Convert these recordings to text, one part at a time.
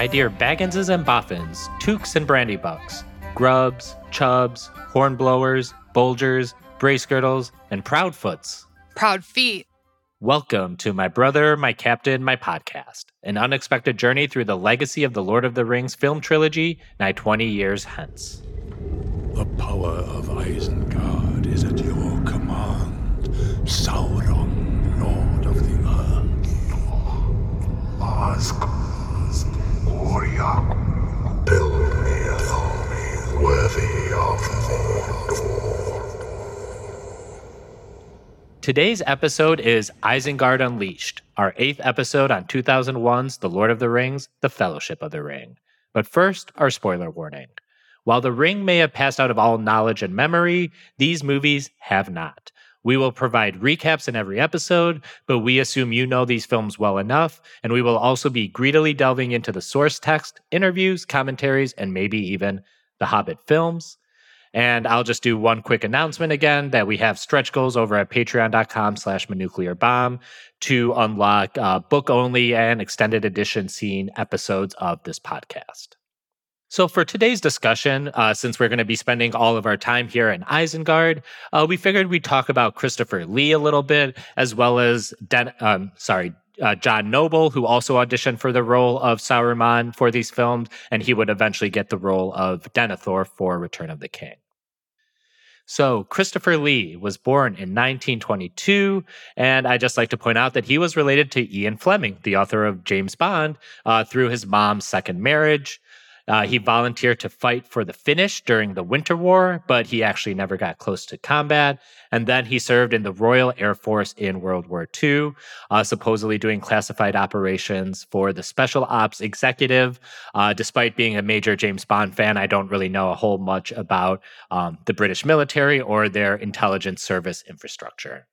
My dear Bagginses and Boffins, Tooks and Brandybucks, Grubbs, Chubbs, Hornblowers, Bolgers, Bracegirdles, and Proudfoots. Proud feet. Welcome to My Brother, My Captain, My Podcast, an unexpected journey through the legacy of the Lord of the Rings film trilogy, nigh 20 years hence. The power of Isengard is at your command. Sauron, Lord of the Earth. Ask Oriak, build me army worthy of. Today's episode is Isengard Unleashed, our eighth episode on 2001's The Lord of the Rings, The Fellowship of the Ring. But first, our spoiler warning. While the ring may have passed out of all knowledge and memory, these movies have not. We will provide recaps in every episode, but we assume you know these films well enough, and we will also be greedily delving into the source text, interviews, commentaries, and maybe even the Hobbit films. And I'll just do one quick announcement again that we have stretch goals over at patreon.com slash nuclear bomb to unlock uh, book only and extended edition scene episodes of this podcast. So, for today's discussion, uh, since we're going to be spending all of our time here in Isengard, uh, we figured we'd talk about Christopher Lee a little bit, as well as Den- um, sorry, uh, John Noble, who also auditioned for the role of Saruman for these films, and he would eventually get the role of Denethor for Return of the King. So, Christopher Lee was born in 1922, and I just like to point out that he was related to Ian Fleming, the author of James Bond, uh, through his mom's second marriage. Uh, he volunteered to fight for the Finnish during the Winter War, but he actually never got close to combat. And then he served in the Royal Air Force in World War II, uh, supposedly doing classified operations for the Special Ops Executive. Uh, despite being a major James Bond fan, I don't really know a whole much about um, the British military or their intelligence service infrastructure.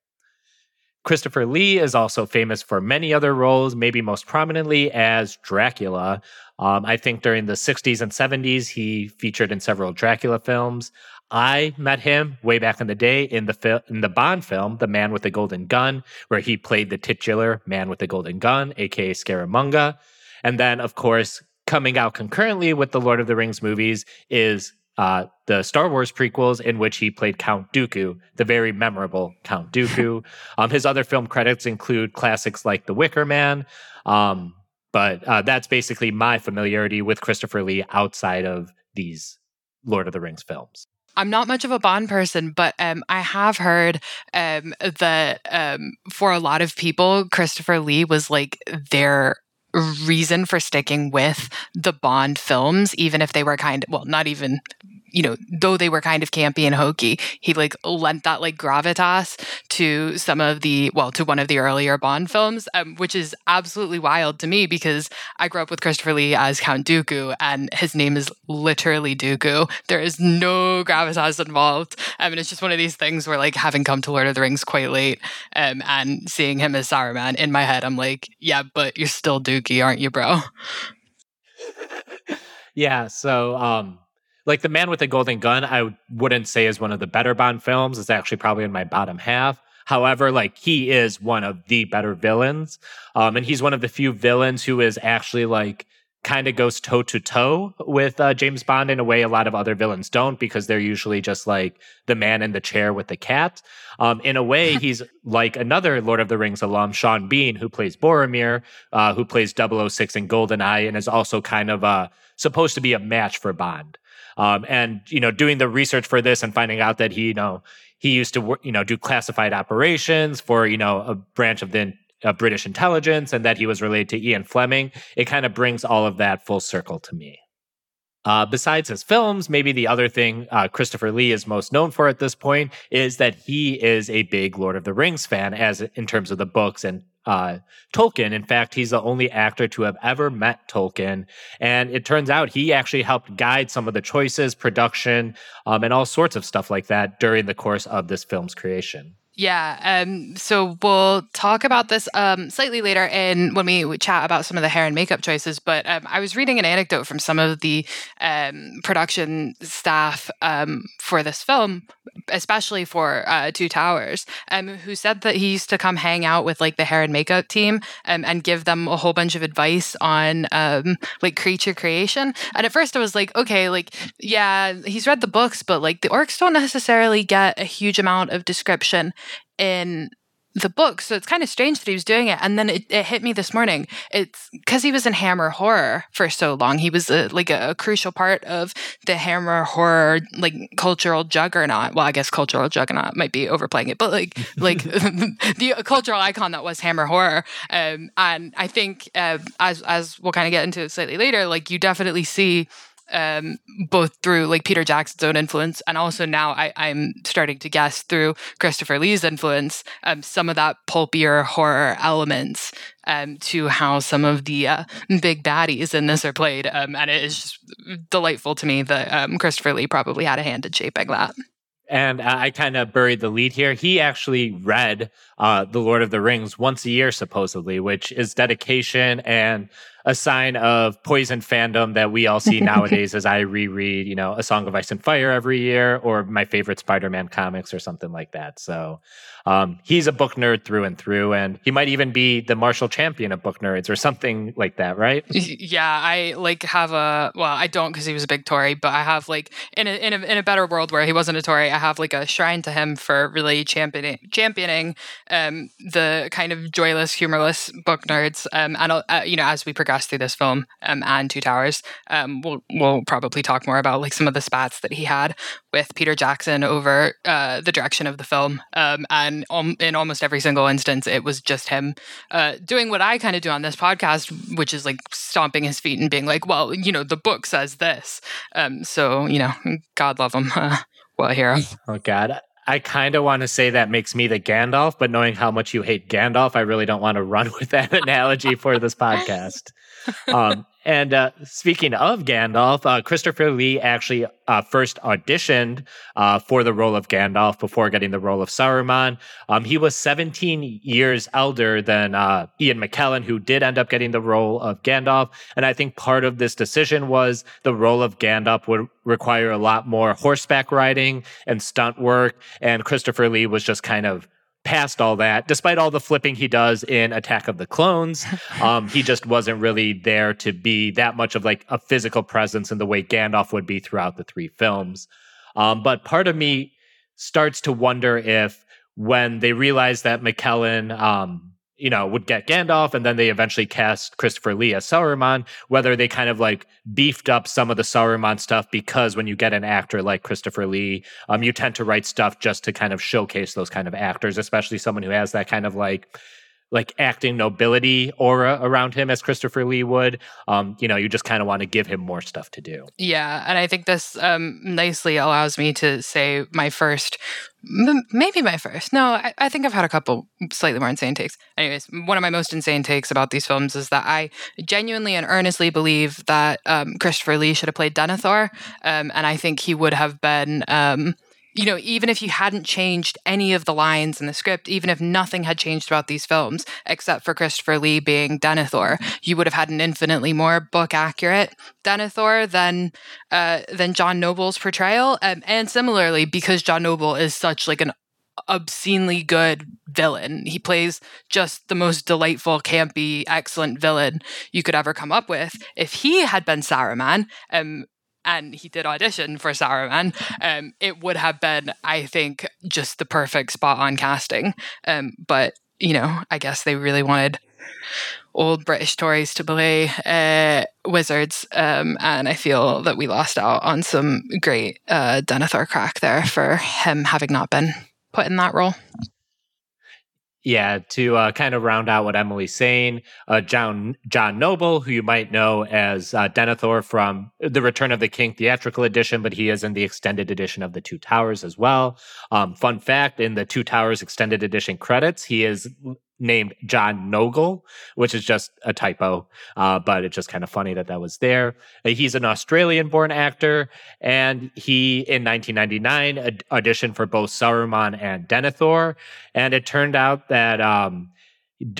Christopher Lee is also famous for many other roles, maybe most prominently as Dracula. Um, I think during the 60s and 70s, he featured in several Dracula films. I met him way back in the day in the in the Bond film, The Man with the Golden Gun, where he played the titular Man with the Golden Gun, aka Scaramanga. And then, of course, coming out concurrently with the Lord of the Rings movies is uh, the Star Wars prequels, in which he played Count Dooku, the very memorable Count Dooku. um, his other film credits include classics like The Wicker Man. Um, but uh, that's basically my familiarity with Christopher Lee outside of these Lord of the Rings films. I'm not much of a Bond person, but um, I have heard um, that um, for a lot of people, Christopher Lee was like their reason for sticking with the Bond films, even if they were kind of, well, not even you know, though they were kind of campy and hokey, he like lent that like gravitas to some of the, well, to one of the earlier Bond films, um, which is absolutely wild to me because I grew up with Christopher Lee as Count Dooku and his name is literally Dooku. There is no gravitas involved. I mean, it's just one of these things where like having come to Lord of the Rings quite late um, and seeing him as Saruman in my head, I'm like, yeah, but you're still Dookie, aren't you, bro? yeah. So, um, like the man with the golden gun i wouldn't say is one of the better bond films it's actually probably in my bottom half however like he is one of the better villains um and he's one of the few villains who is actually like kind of goes toe to toe with uh, James Bond in a way a lot of other villains don't because they're usually just like the man in the chair with the cat. Um, in a way, he's like another Lord of the Rings alum, Sean Bean, who plays Boromir, uh, who plays 006 in GoldenEye, and is also kind of uh, supposed to be a match for Bond. Um, and you know, doing the research for this and finding out that he, you know, he used to you know do classified operations for you know a branch of the uh, British intelligence, and that he was related to Ian Fleming. It kind of brings all of that full circle to me. Uh, besides his films, maybe the other thing uh, Christopher Lee is most known for at this point is that he is a big Lord of the Rings fan, as in terms of the books and uh, Tolkien. In fact, he's the only actor to have ever met Tolkien. And it turns out he actually helped guide some of the choices, production, um, and all sorts of stuff like that during the course of this film's creation. Yeah. Um, so we'll talk about this um, slightly later in when we chat about some of the hair and makeup choices. But um, I was reading an anecdote from some of the um, production staff um, for this film, especially for uh, Two Towers, um, who said that he used to come hang out with like the hair and makeup team and give them a whole bunch of advice on like creature creation. And at first I was like, okay, like, yeah, he's read the books, but like the orcs don't necessarily get a huge amount of description in the book. So it's kind of strange that he was doing it. And then it, it hit me this morning. It's because he was in Hammer horror for so long. He was a, like a, a, crucial part of the Hammer horror, like cultural juggernaut. Well, I guess cultural juggernaut might be overplaying it, but like, like the cultural icon that was Hammer horror. Um, and I think, uh, as, as we'll kind of get into slightly later, like you definitely see um, both through like Peter Jackson's own influence and also now I, am starting to guess through Christopher Lee's influence, um, some of that pulpier horror elements um, to how some of the uh, big baddies in this are played. Um, and it is just delightful to me that um, Christopher Lee probably had a hand in shaping that. And I kind of buried the lead here. He actually read uh, The Lord of the Rings once a year, supposedly, which is dedication and a sign of poison fandom that we all see nowadays as I reread, you know, A Song of Ice and Fire every year or my favorite Spider Man comics or something like that. So um, he's a book nerd through and through, and he might even be the Marshall champion of book nerds or something like that, right? Yeah, I like have a well, I don't because he was a big Tory, but I have like in a, in a in a better world where he wasn't a Tory, I have like a shrine to him for really championing championing um, the kind of joyless, humorless book nerds. Um, and uh, you know, as we progress through this film um, and Two Towers, um, we'll we'll probably talk more about like some of the spats that he had with Peter Jackson over uh, the direction of the film um, and in, in almost every single instance, it was just him uh, doing what I kind of do on this podcast, which is like stomping his feet and being like, well, you know, the book says this. Um, so, you know, God love him. Uh, what hero. Oh, God. I kind of want to say that makes me the Gandalf, but knowing how much you hate Gandalf, I really don't want to run with that analogy for this podcast. Um, and uh, speaking of Gandalf, uh, Christopher Lee actually uh, first auditioned uh, for the role of Gandalf before getting the role of Saruman. Um, he was 17 years elder than uh, Ian McKellen, who did end up getting the role of Gandalf. And I think part of this decision was the role of Gandalf would require a lot more horseback riding and stunt work. And Christopher Lee was just kind of past all that, despite all the flipping he does in Attack of the Clones. Um, he just wasn't really there to be that much of like a physical presence in the way Gandalf would be throughout the three films. Um, but part of me starts to wonder if when they realized that McKellen um, you know, would get Gandalf, and then they eventually cast Christopher Lee as Saruman. Whether they kind of like beefed up some of the Saruman stuff because when you get an actor like Christopher Lee, um, you tend to write stuff just to kind of showcase those kind of actors, especially someone who has that kind of like like acting nobility aura around him as Christopher Lee would. Um, you know, you just kind of want to give him more stuff to do. Yeah, and I think this um, nicely allows me to say my first maybe my first. No, I, I, think I've had a couple slightly more insane takes. Anyways, one of my most insane takes about these films is that I genuinely and earnestly believe that um, Christopher Lee should have played Denethor, um, and I think he would have been. Um, you know, even if you hadn't changed any of the lines in the script, even if nothing had changed about these films except for Christopher Lee being Denethor, you would have had an infinitely more book accurate Denethor than uh, than John Noble's portrayal. Um, and similarly, because John Noble is such like an obscenely good villain. He plays just the most delightful, campy, excellent villain you could ever come up with. If he had been Saruman, um, and he did audition for Saruman, um, it would have been, I think, just the perfect spot on casting. Um, but you know, I guess they really wanted old British Tories to play uh, wizards, um, and I feel that we lost out on some great uh, Denethor crack there for him having not been put in that role. Yeah, to uh, kind of round out what Emily's saying, uh, John John Noble, who you might know as uh, Denethor from the Return of the King theatrical edition, but he is in the extended edition of the Two Towers as well. Um, fun fact: in the Two Towers extended edition credits, he is named John Noble, which is just a typo, uh, but it's just kind of funny that that was there. Uh, he's an Australian born actor, and he, in 1999, ad- auditioned for both Saruman and Denethor. And it turned out that um,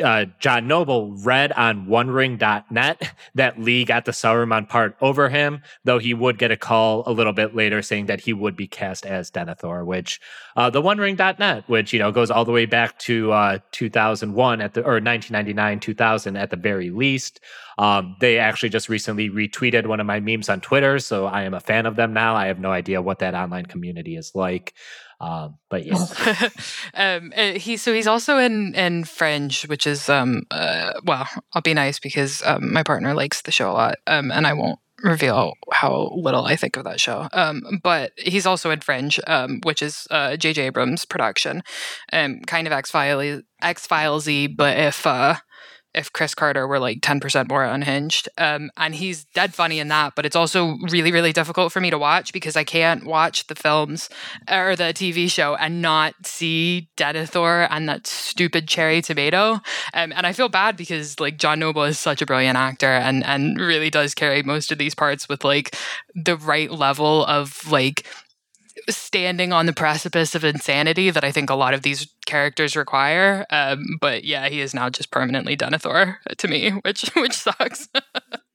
uh, John Noble read on OneRing.net that Lee got the Saruman part over him, though he would get a call a little bit later saying that he would be cast as Denethor, which uh, the OneRing.net, which you know goes all the way back to uh, 2001 at the or 1999 2000 at the very least. Um, they actually just recently retweeted one of my memes on Twitter, so I am a fan of them now. I have no idea what that online community is like. Um, but yeah, um, uh, he so he's also in in Fringe, which is um, uh, well, I'll be nice because um, my partner likes the show a lot, um, and I won't reveal how little I think of that show. Um, but he's also in Fringe, um, which is uh, J.J. Abrams' production, um, kind of X Files X Filesy, but if uh, if Chris Carter were like 10% more unhinged. Um, and he's dead funny in that, but it's also really, really difficult for me to watch because I can't watch the films or the TV show and not see Denethor and that stupid cherry tomato. Um, and I feel bad because like John Noble is such a brilliant actor and, and really does carry most of these parts with like the right level of like standing on the precipice of insanity that I think a lot of these characters require. Um, but yeah, he is now just permanently Denethor to me, which which sucks.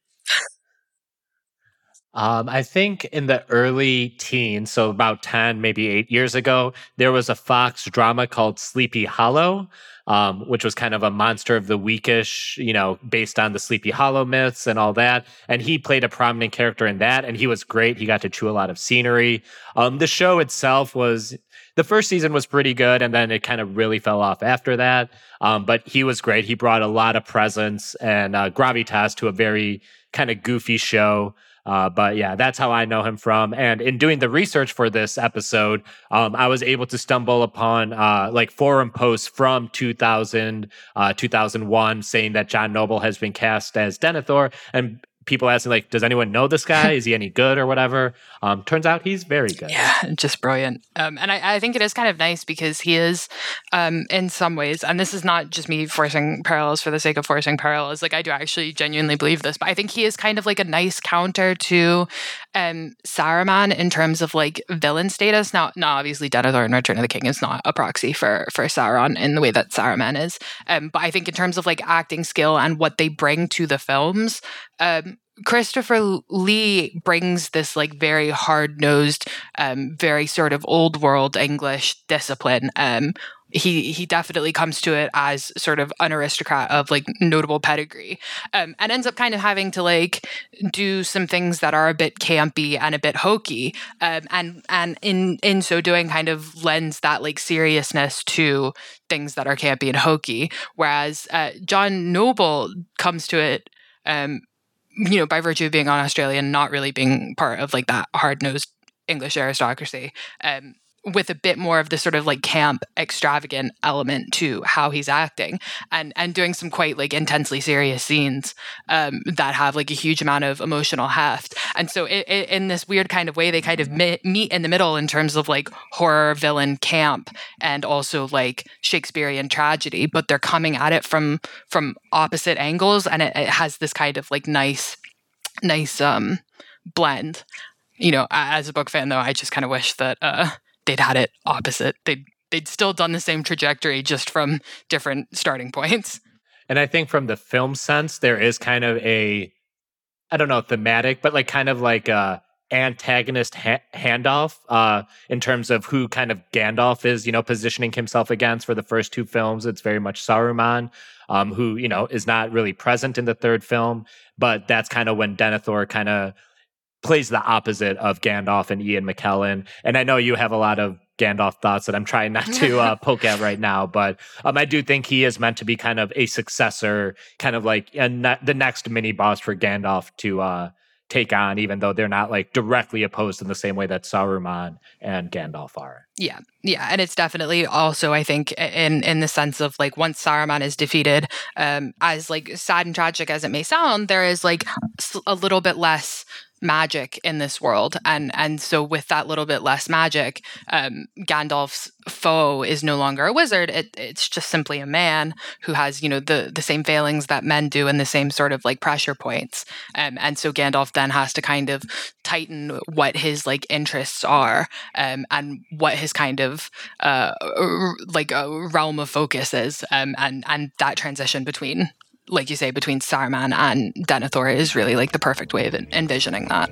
Um, I think in the early teens, so about 10, maybe eight years ago, there was a Fox drama called Sleepy Hollow, um, which was kind of a monster of the weekish, you know, based on the Sleepy Hollow myths and all that. And he played a prominent character in that, and he was great. He got to chew a lot of scenery. Um, the show itself was the first season was pretty good, and then it kind of really fell off after that. Um, but he was great. He brought a lot of presence and uh, gravitas to a very kind of goofy show. Uh, but yeah, that's how I know him from. And in doing the research for this episode, um, I was able to stumble upon uh, like forum posts from 2000, uh, 2001 saying that John Noble has been cast as Denethor. And people asking like, does anyone know this guy? Is he any good or whatever? Um, turns out he's very good. Yeah, just brilliant. Um, and I, I, think it is kind of nice because he is, um, in some ways, and this is not just me forcing parallels for the sake of forcing parallels. Like I do actually genuinely believe this, but I think he is kind of like a nice counter to um, Saruman in terms of like villain status. Now, now obviously, Denethor in Return of the King is not a proxy for for Sauron in the way that Saruman is. Um, but I think in terms of like acting skill and what they bring to the films, um, Christopher Lee brings this like very hard nosed, um, very sort of old world English discipline. Um, he he definitely comes to it as sort of an aristocrat of like notable pedigree, um, and ends up kind of having to like do some things that are a bit campy and a bit hokey, um, and and in in so doing, kind of lends that like seriousness to things that are campy and hokey. Whereas uh, John Noble comes to it um, you know, by virtue of being on Australian, not really being part of like that hard nosed English aristocracy, um, with a bit more of the sort of like camp extravagant element to how he's acting and and doing some quite like intensely serious scenes um, that have like a huge amount of emotional heft. And so it, it, in this weird kind of way they kind of meet in the middle in terms of like horror villain camp and also like shakespearean tragedy but they're coming at it from from opposite angles and it, it has this kind of like nice nice um blend. You know as a book fan though i just kind of wish that uh they'd had it opposite. They'd they'd still done the same trajectory just from different starting points. And I think from the film sense, there is kind of a I don't know thematic, but like kind of like a antagonist ha- handoff uh, in terms of who kind of Gandalf is, you know, positioning himself against for the first two films. It's very much Saruman, um, who you know is not really present in the third film, but that's kind of when Denethor kind of plays the opposite of Gandalf and Ian McKellen. And I know you have a lot of Gandalf thoughts that I'm trying not to uh, poke at right now, but um, I do think he is meant to be kind of a successor, kind of like ne- the next mini boss for Gandalf to uh, take on, even though they're not like directly opposed in the same way that Saruman and Gandalf are. Yeah, yeah, and it's definitely also I think in in the sense of like once Saruman is defeated, um, as like sad and tragic as it may sound, there is like a little bit less magic in this world and and so with that little bit less magic um, gandalf's foe is no longer a wizard. It, it's just simply a man who has you know the the same failings that men do and the same sort of like pressure points. Um, and so gandalf then has to kind of tighten what his like interests are um, and what his kind of uh, like a realm of focus is um, and and that transition between like you say, between Saruman and Denethor is really like the perfect way of envisioning that.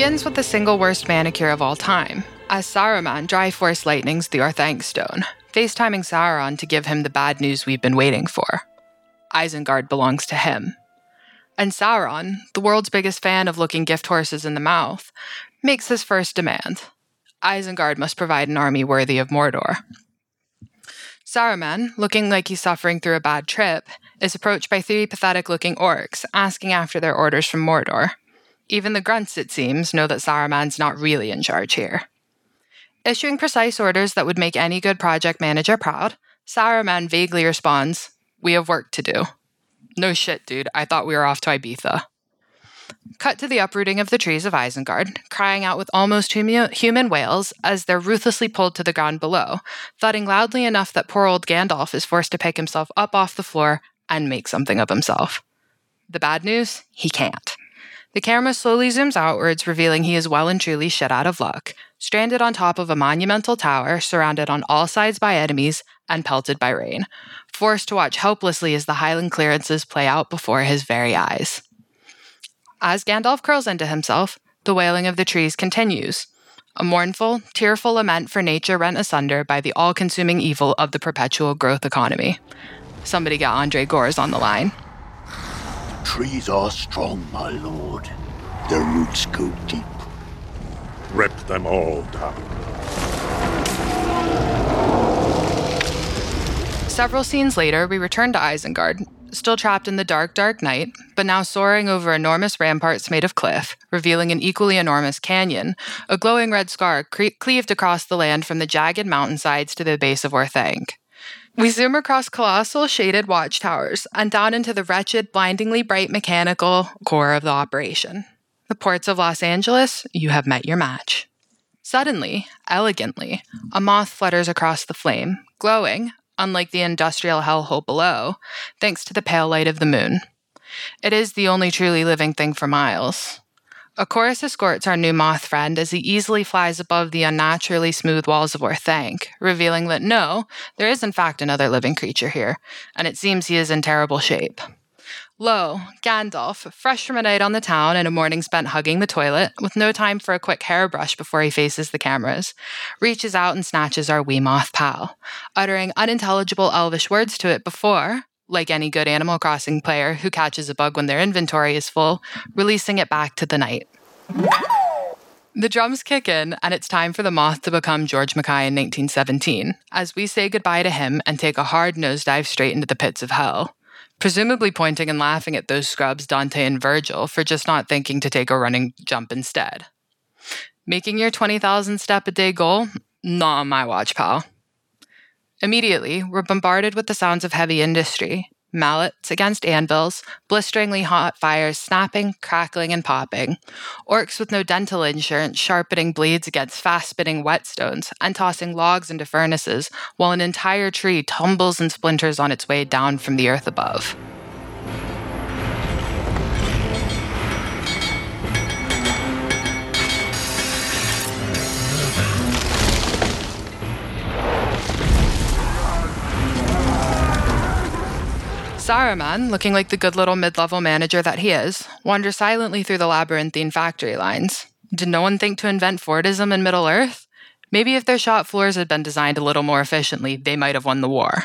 Begins with the single worst manicure of all time, as Saruman dry force lightnings the Orthanc Stone, FaceTiming Sauron to give him the bad news we've been waiting for. Isengard belongs to him. And Sauron, the world's biggest fan of looking gift horses in the mouth, makes his first demand. Isengard must provide an army worthy of Mordor. Saruman, looking like he's suffering through a bad trip, is approached by three pathetic looking orcs asking after their orders from Mordor. Even the grunts, it seems, know that Saruman's not really in charge here. Issuing precise orders that would make any good project manager proud, Saruman vaguely responds, We have work to do. No shit, dude, I thought we were off to Ibiza. Cut to the uprooting of the trees of Isengard, crying out with almost hum- human wails as they're ruthlessly pulled to the ground below, thudding loudly enough that poor old Gandalf is forced to pick himself up off the floor and make something of himself. The bad news? He can't. The camera slowly zooms outwards, revealing he is well and truly shit out of luck, stranded on top of a monumental tower, surrounded on all sides by enemies, and pelted by rain, forced to watch helplessly as the Highland clearances play out before his very eyes. As Gandalf curls into himself, the wailing of the trees continues, a mournful, tearful lament for nature rent asunder by the all consuming evil of the perpetual growth economy. Somebody get Andre Gorz on the line trees are strong, my lord. Their roots go deep. Rip them all down. Several scenes later, we return to Isengard, still trapped in the dark, dark night, but now soaring over enormous ramparts made of cliff, revealing an equally enormous canyon, a glowing red scar cre- cleaved across the land from the jagged mountainsides to the base of Orthanc. We zoom across colossal shaded watchtowers and down into the wretched, blindingly bright mechanical core of the operation. The ports of Los Angeles, you have met your match. Suddenly, elegantly, a moth flutters across the flame, glowing, unlike the industrial hellhole below, thanks to the pale light of the moon. It is the only truly living thing for miles. A chorus escorts our new moth friend as he easily flies above the unnaturally smooth walls of Orthanc, revealing that no, there is in fact another living creature here, and it seems he is in terrible shape. Lo, Gandalf, fresh from a night on the town and a morning spent hugging the toilet, with no time for a quick hairbrush before he faces the cameras, reaches out and snatches our wee moth pal, uttering unintelligible elvish words to it before, like any good Animal Crossing player who catches a bug when their inventory is full, releasing it back to the night. The drums kick in, and it's time for the moth to become George MacKay in 1917, as we say goodbye to him and take a hard nosedive straight into the pits of hell, presumably pointing and laughing at those scrubs Dante and Virgil for just not thinking to take a running jump instead. Making your 20,000 step a day goal? Not on my watch, pal. Immediately, we're bombarded with the sounds of heavy industry mallets against anvils, blisteringly hot fires snapping, crackling, and popping, orcs with no dental insurance sharpening blades against fast spinning whetstones and tossing logs into furnaces while an entire tree tumbles and splinters on its way down from the earth above. Saruman, looking like the good little mid level manager that he is, wanders silently through the labyrinthine factory lines. Did no one think to invent Fordism in Middle Earth? Maybe if their shop floors had been designed a little more efficiently, they might have won the war.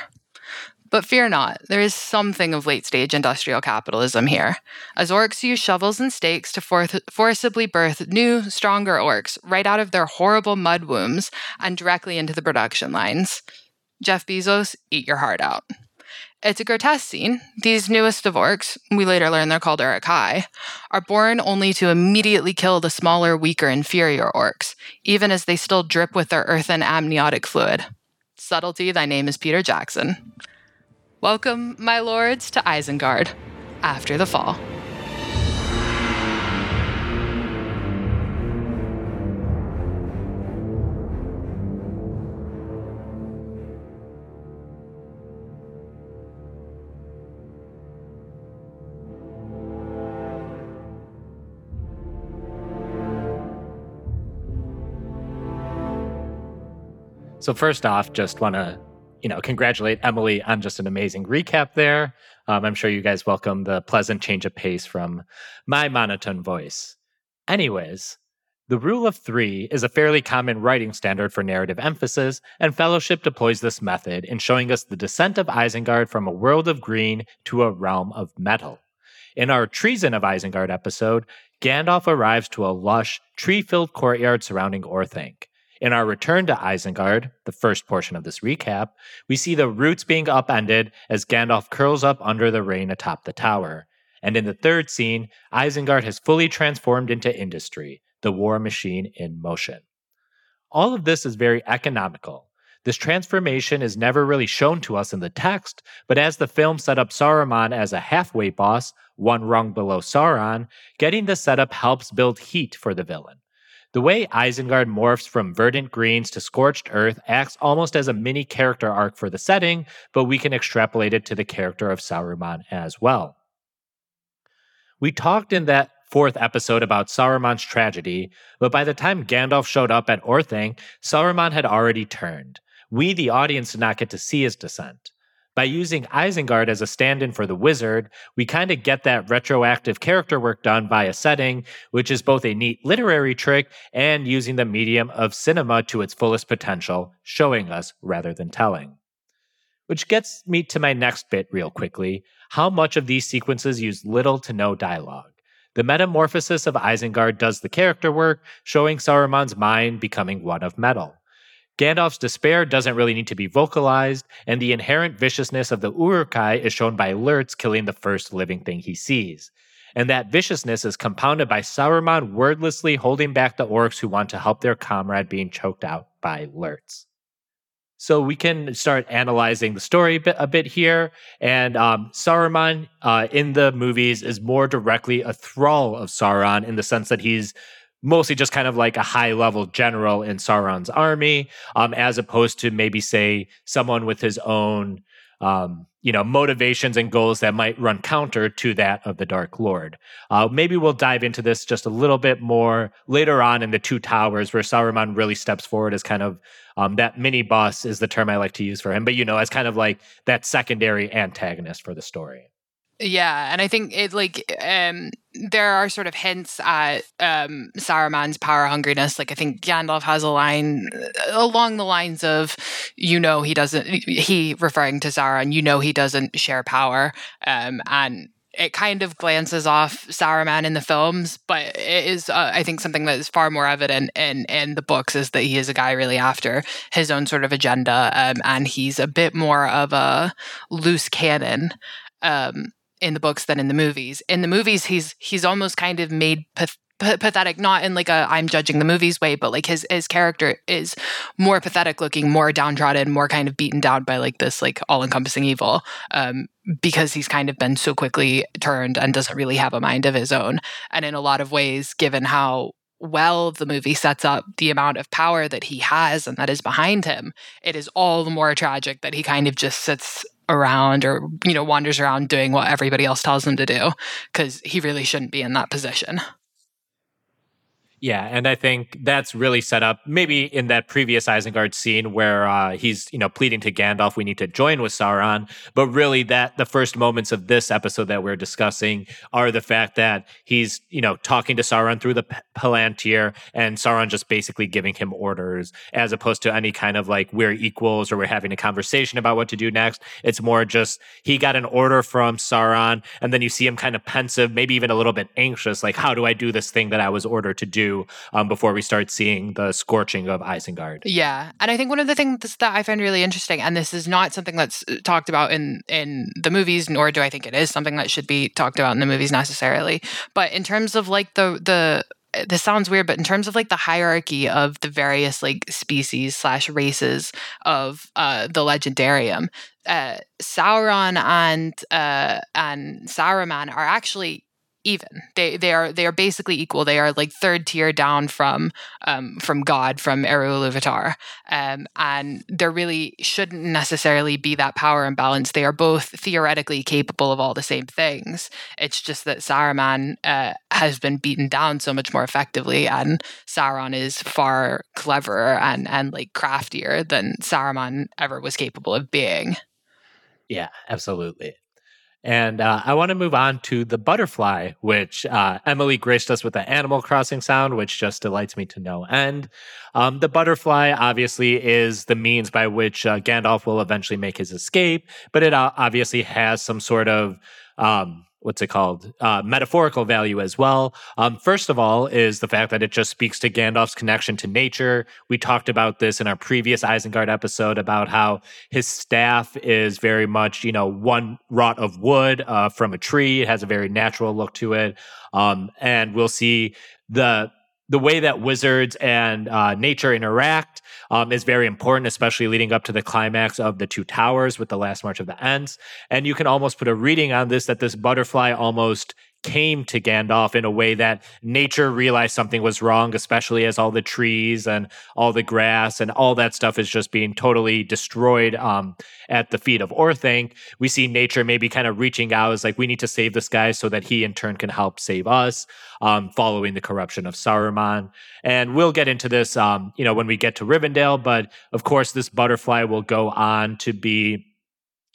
But fear not, there is something of late stage industrial capitalism here, as orcs use shovels and stakes to for- forcibly birth new, stronger orcs right out of their horrible mud wombs and directly into the production lines. Jeff Bezos, eat your heart out. It's a grotesque scene. These newest of orcs, we later learn they're called Uruk-hai, are born only to immediately kill the smaller, weaker, inferior orcs, even as they still drip with their earthen amniotic fluid. Subtlety, thy name is Peter Jackson. Welcome, my lords, to Isengard, after the fall. So first off, just want to you know congratulate Emily on just an amazing recap there. Um, I'm sure you guys welcome the pleasant change of pace from my monotone voice. Anyways, the rule of three is a fairly common writing standard for narrative emphasis, and Fellowship deploys this method in showing us the descent of Isengard from a world of green to a realm of metal. In our Treason of Isengard episode, Gandalf arrives to a lush, tree filled courtyard surrounding Orthanc. In our return to Isengard, the first portion of this recap, we see the roots being upended as Gandalf curls up under the rain atop the tower. And in the third scene, Isengard has fully transformed into industry, the war machine in motion. All of this is very economical. This transformation is never really shown to us in the text, but as the film set up Saruman as a halfway boss, one rung below Sauron, getting the setup helps build heat for the villain. The way Isengard morphs from verdant greens to scorched earth acts almost as a mini character arc for the setting, but we can extrapolate it to the character of Saruman as well. We talked in that fourth episode about Saruman's tragedy, but by the time Gandalf showed up at Orthanc, Saruman had already turned. We, the audience, did not get to see his descent. By using Isengard as a stand in for the wizard, we kind of get that retroactive character work done by a setting, which is both a neat literary trick and using the medium of cinema to its fullest potential, showing us rather than telling. Which gets me to my next bit real quickly how much of these sequences use little to no dialogue. The metamorphosis of Isengard does the character work, showing Saruman's mind becoming one of metal. Gandalf's despair doesn't really need to be vocalized, and the inherent viciousness of the Uruk-hai is shown by Lurtz killing the first living thing he sees. And that viciousness is compounded by Saruman wordlessly holding back the orcs who want to help their comrade being choked out by Lurtz. So we can start analyzing the story a bit, a bit here. And um, Saruman uh, in the movies is more directly a thrall of Sauron in the sense that he's mostly just kind of like a high level general in Sauron's army, um, as opposed to maybe say someone with his own, um, you know, motivations and goals that might run counter to that of the Dark Lord. Uh, maybe we'll dive into this just a little bit more later on in the Two Towers, where Saruman really steps forward as kind of um, that mini boss is the term I like to use for him, but you know, as kind of like that secondary antagonist for the story. Yeah, and I think it like um there are sort of hints at um Saruman's power hungriness. Like I think Gandalf has a line uh, along the lines of, you know, he doesn't he referring to Sauron, you know he doesn't share power. Um and it kind of glances off Saruman in the films, but it is, uh, I think, something that is far more evident in in the books is that he is a guy really after his own sort of agenda, um, and he's a bit more of a loose cannon. Um, in the books than in the movies. In the movies, he's he's almost kind of made path- pathetic, not in like a I'm judging the movies way, but like his his character is more pathetic looking, more downtrodden, more kind of beaten down by like this like all encompassing evil, um, because he's kind of been so quickly turned and doesn't really have a mind of his own. And in a lot of ways, given how well the movie sets up the amount of power that he has and that is behind him, it is all the more tragic that he kind of just sits around or you know wanders around doing what everybody else tells him to do because he really shouldn't be in that position Yeah, and I think that's really set up maybe in that previous Isengard scene where uh, he's you know pleading to Gandalf, we need to join with Sauron. But really, that the first moments of this episode that we're discussing are the fact that he's you know talking to Sauron through the P- Palantir, and Sauron just basically giving him orders, as opposed to any kind of like we're equals or we're having a conversation about what to do next. It's more just he got an order from Sauron, and then you see him kind of pensive, maybe even a little bit anxious, like how do I do this thing that I was ordered to do? Um, before we start seeing the scorching of Isengard. Yeah, and I think one of the things that I find really interesting, and this is not something that's uh, talked about in in the movies, nor do I think it is something that should be talked about in the movies necessarily. But in terms of like the the uh, this sounds weird, but in terms of like the hierarchy of the various like species slash races of uh, the legendarium, uh, Sauron and uh, and Saruman are actually even. They they are they are basically equal. They are like third tier down from um, from God from Eru um, and there really shouldn't necessarily be that power imbalance. They are both theoretically capable of all the same things. It's just that Saruman uh, has been beaten down so much more effectively, and Sauron is far cleverer and and like craftier than Saruman ever was capable of being. Yeah, absolutely. And uh, I want to move on to the butterfly, which uh, Emily graced us with the Animal Crossing sound, which just delights me to no end. Um, the butterfly obviously is the means by which uh, Gandalf will eventually make his escape, but it uh, obviously has some sort of um, what's it called uh, metaphorical value as well. Um, first of all is the fact that it just speaks to gandalf's connection to nature. We talked about this in our previous isengard episode about how his staff is very much you know one wrought of wood uh, from a tree. It has a very natural look to it. Um, and we'll see the the way that wizards and uh, nature interact um, is very important, especially leading up to the climax of the Two Towers with the last March of the Ents. And you can almost put a reading on this that this butterfly almost came to Gandalf in a way that nature realized something was wrong, especially as all the trees and all the grass and all that stuff is just being totally destroyed um, at the feet of Orthanc. We see nature maybe kind of reaching out as like, we need to save this guy so that he in turn can help save us, um, following the corruption of Saruman. And we'll get into this, um, you know, when we get to Rivendell. But of course, this butterfly will go on to be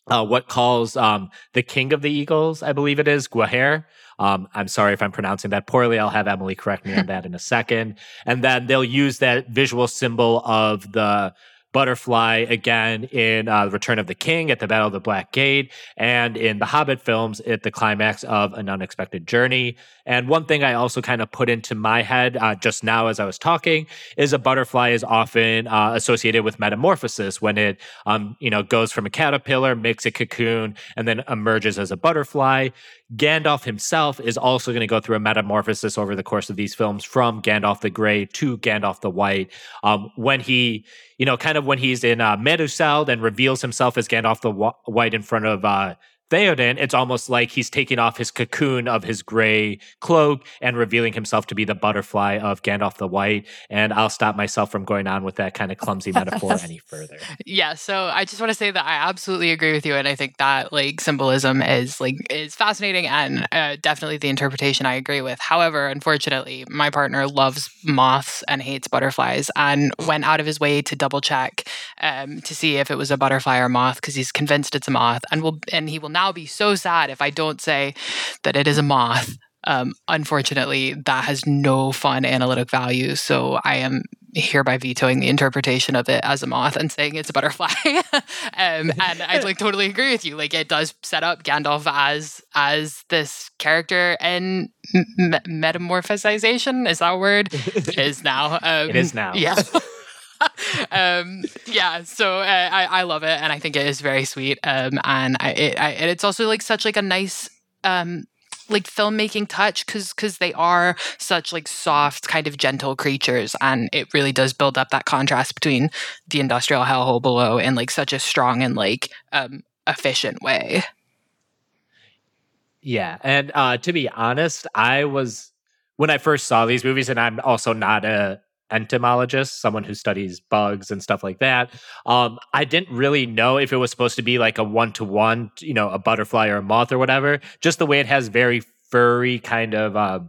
uh, what calls um, the king of the eagles, I believe it is, Gwaihir. Um, I'm sorry if I'm pronouncing that poorly. I'll have Emily correct me on that in a second. And then they'll use that visual symbol of the butterfly again in uh, Return of the King at the Battle of the Black Gate, and in the Hobbit films at the climax of An Unexpected Journey. And one thing I also kind of put into my head uh, just now as I was talking is a butterfly is often uh, associated with metamorphosis when it, um, you know, goes from a caterpillar, makes a cocoon, and then emerges as a butterfly. Gandalf himself is also going to go through a metamorphosis over the course of these films from Gandalf the Grey to Gandalf the White. Um, when he, you know, kind of when he's in uh, Meduseld and reveals himself as Gandalf the White in front of uh, Theoden, it's almost like he's taking off his cocoon of his gray cloak and revealing himself to be the butterfly of Gandalf the White. And I'll stop myself from going on with that kind of clumsy metaphor any further. Yeah, so I just want to say that I absolutely agree with you, and I think that like symbolism is like is fascinating and uh, definitely the interpretation I agree with. However, unfortunately, my partner loves moths and hates butterflies, and went out of his way to double check um, to see if it was a butterfly or moth because he's convinced it's a moth, and will and he will now now be so sad if I don't say that it is a moth. Um, unfortunately, that has no fun analytic value. So I am hereby vetoing the interpretation of it as a moth and saying it's a butterfly. um, and I like totally agree with you. Like it does set up Gandalf as as this character and me- metamorphosization is that word? is now. Um, it is now. Yeah. um, yeah, so uh, I I love it, and I think it is very sweet. Um, and I, it, I it's also like such like a nice um like filmmaking touch because because they are such like soft kind of gentle creatures and it really does build up that contrast between the industrial hellhole below and like such a strong and like um efficient way yeah and uh to be honest i was when i first saw these movies and i'm also not a entomologist, someone who studies bugs and stuff like that. Um, I didn't really know if it was supposed to be like a one to one, you know, a butterfly or a moth or whatever. Just the way it has very furry kind of uh,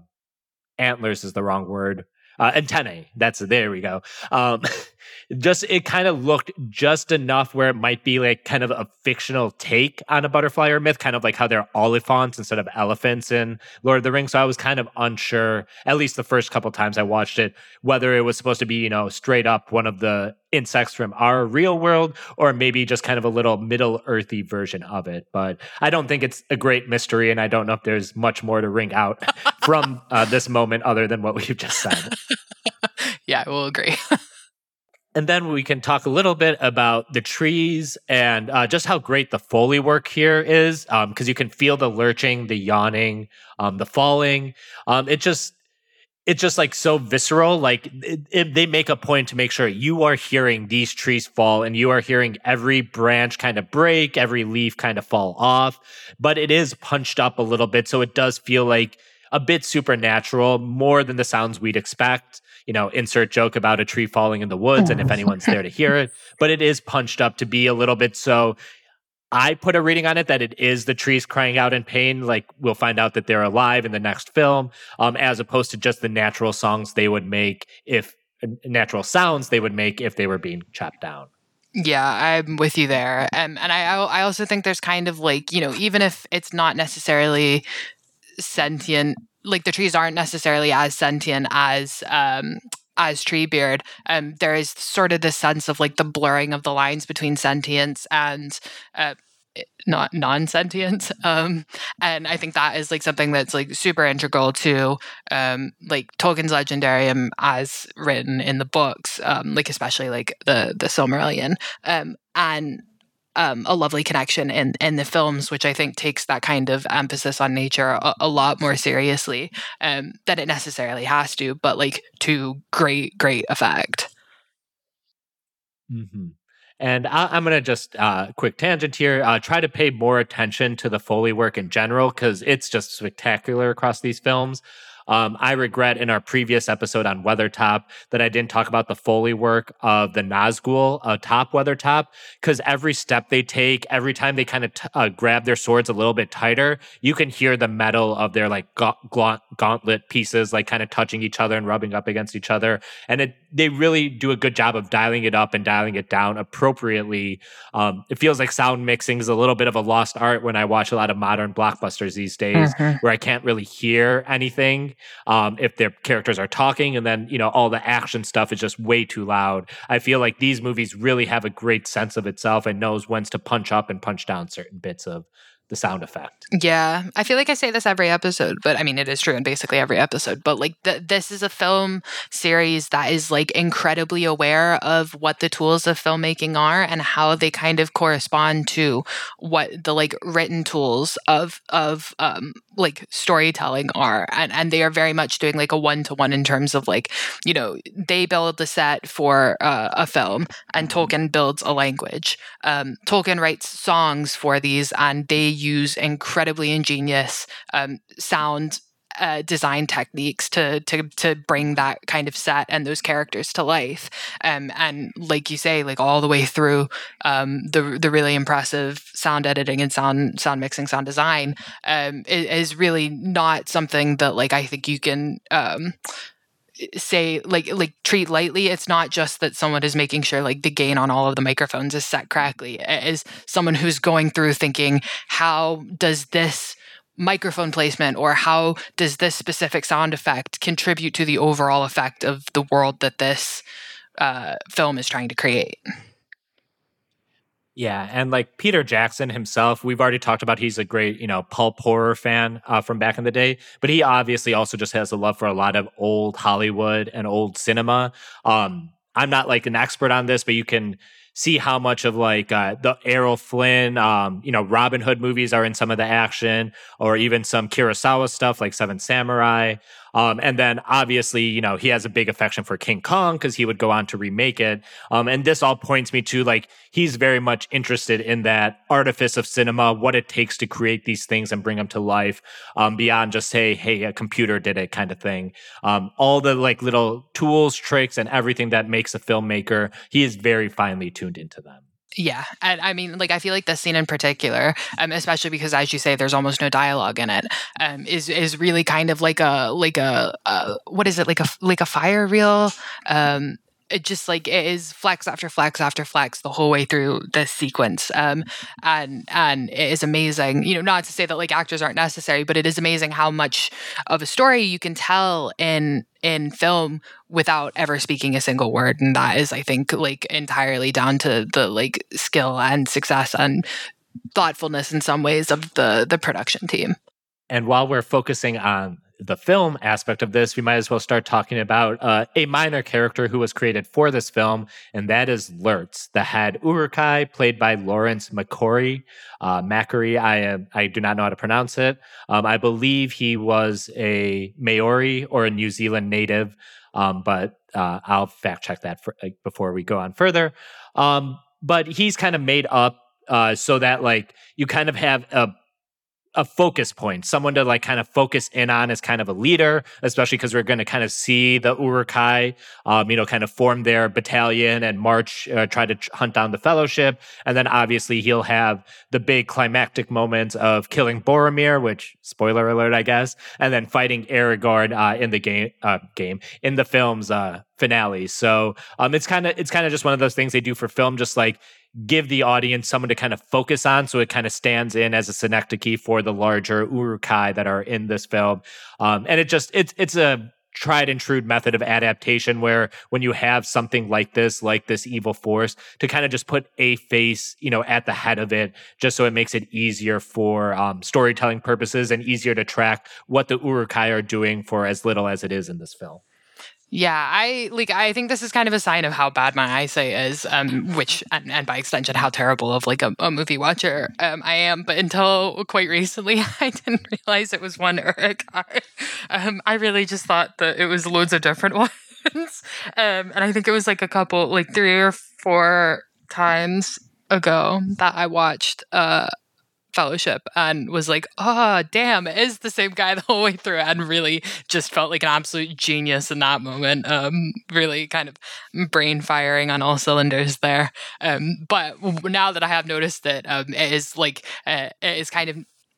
antlers is the wrong word. uh, antennae. That's there we go. Um, just it kind of looked just enough where it might be like kind of a fictional take on a butterfly or myth, kind of like how they're oliphaunts instead of elephants in Lord of the Rings. So I was kind of unsure, at least the first couple times I watched it, whether it was supposed to be, you know, straight up one of the insects from our real world or maybe just kind of a little middle earthy version of it. But I don't think it's a great mystery, and I don't know if there's much more to wring out from uh, this moment other than what we've just said. yeah, we'll agree. And then we can talk a little bit about the trees and uh, just how great the Foley work here is, because um, you can feel the lurching, the yawning, um, the falling. Um, it just, it's just like so visceral. Like it, it, they make a point to make sure you are hearing these trees fall, and you are hearing every branch kind of break, every leaf kind of fall off. But it is punched up a little bit, so it does feel like a bit supernatural, more than the sounds we'd expect you know, insert joke about a tree falling in the woods and if anyone's there to hear it. But it is punched up to be a little bit so. I put a reading on it that it is the trees crying out in pain. Like we'll find out that they're alive in the next film, um, as opposed to just the natural songs they would make if natural sounds they would make if they were being chopped down. Yeah, I'm with you there. Um, and I I also think there's kind of like, you know, even if it's not necessarily sentient like the trees aren't necessarily as sentient as um as Treebeard, um, there is sort of this sense of like the blurring of the lines between sentience and uh, not non-sentient um and i think that is like something that's like super integral to um like tolkien's legendarium as written in the books um like especially like the the silmarillion. Um and um, a lovely connection in in the films, which I think takes that kind of emphasis on nature a, a lot more seriously um, than it necessarily has to, but like to great great effect. Mm-hmm. And I, am going to just uh, quick tangent here. Uh, try to pay more attention to the foley work in general because it's just spectacular across these films. Um, I regret in our previous episode on Weathertop that I didn't talk about the Foley work of the Nazgul uh, top Weathertop because every step they take, every time they kind of t- uh, grab their swords a little bit tighter, you can hear the metal of their like ga- gauntlet pieces like kind of touching each other and rubbing up against each other. And it, they really do a good job of dialing it up and dialing it down appropriately. Um, it feels like sound mixing is a little bit of a lost art when I watch a lot of modern blockbusters these days mm-hmm. where I can't really hear anything um, if their characters are talking, and then you know all the action stuff is just way too loud. I feel like these movies really have a great sense of itself and knows when to punch up and punch down certain bits of the sound effect. Yeah, I feel like I say this every episode, but I mean it is true in basically every episode. But like th- this is a film series that is like incredibly aware of what the tools of filmmaking are and how they kind of correspond to what the like written tools of of um like storytelling are and and they are very much doing like a one to one in terms of like you know they build the set for uh, a film and mm-hmm. Tolkien builds a language. Um, Tolkien writes songs for these and they use incredibly ingenious um, sound uh, design techniques to to to bring that kind of set and those characters to life. Um, and like you say, like all the way through um, the the really impressive sound editing and sound sound mixing, sound design um, is, really not something that like I think you can um, say like like treat lightly it's not just that someone is making sure like the gain on all of the microphones is set correctly it is someone who's going through thinking how does this microphone placement or how does this specific sound effect contribute to the overall effect of the world that this uh, film is trying to create yeah, and like Peter Jackson himself, we've already talked about he's a great, you know, pulp horror fan uh, from back in the day, but he obviously also just has a love for a lot of old Hollywood and old cinema. Um, I'm not like an expert on this, but you can see how much of like uh, the Errol Flynn, um, you know, Robin Hood movies are in some of the action, or even some Kurosawa stuff like Seven Samurai. Um, and then obviously, you know, he has a big affection for King Kong because he would go on to remake it. Um, and this all points me to like he's very much interested in that artifice of cinema, what it takes to create these things and bring them to life, um, beyond just say, hey, a computer did it kind of thing. Um, all the like little tools, tricks, and everything that makes a filmmaker, he is very finely tuned into them. Yeah, and I mean, like I feel like this scene in particular, um, especially because, as you say, there's almost no dialogue in it, um, is is really kind of like a like a uh, what is it? Like a like a fire reel, um, it just like it is flex after flex after flex the whole way through this sequence um and and it is amazing you know not to say that like actors aren't necessary but it is amazing how much of a story you can tell in in film without ever speaking a single word and that is i think like entirely down to the like skill and success and thoughtfulness in some ways of the the production team. And while we're focusing on the film aspect of this, we might as well start talking about uh, a minor character who was created for this film, and that is Lurtz, the head Uruk-hai, played by Lawrence McQuarrie. Uh, Macquarie, I am I do not know how to pronounce it. Um, I believe he was a Maori or a New Zealand native, um, but uh, I'll fact check that for, before we go on further. Um, but he's kind of made up uh, so that like you kind of have a a focus point, someone to like kind of focus in on as kind of a leader, especially because we're going to kind of see the Uruk-hai, um, you know, kind of form their battalion and march, uh, try to hunt down the Fellowship, and then obviously he'll have the big climactic moment of killing Boromir, which spoiler alert, I guess, and then fighting Aragorn uh, in the game, uh, game in the film's uh, finale. So um, it's kind of it's kind of just one of those things they do for film, just like give the audience someone to kind of focus on so it kind of stands in as a synecdoche for the larger Uruk-hai that are in this film. Um, and it just it's it's a tried and true method of adaptation where when you have something like this like this evil force to kind of just put a face you know at the head of it just so it makes it easier for um, storytelling purposes and easier to track what the Uruk-hai are doing for as little as it is in this film yeah, I like I think this is kind of a sign of how bad my eyesight is, um, which and, and by extension how terrible of like a, a movie watcher um, I am. But until quite recently, I didn't realize it was one Uruk. Um, I really just thought that it was loads of different ones, um, and I think it was like a couple, like three or four times ago that I watched uh, fellowship and was like, oh, damn, it is the same guy the whole way through. And really just felt like an absolute genius in that moment. Um, really kind of brain firing on all cylinders there. Um, but now that I have noticed that um, it is like, uh, it is kind of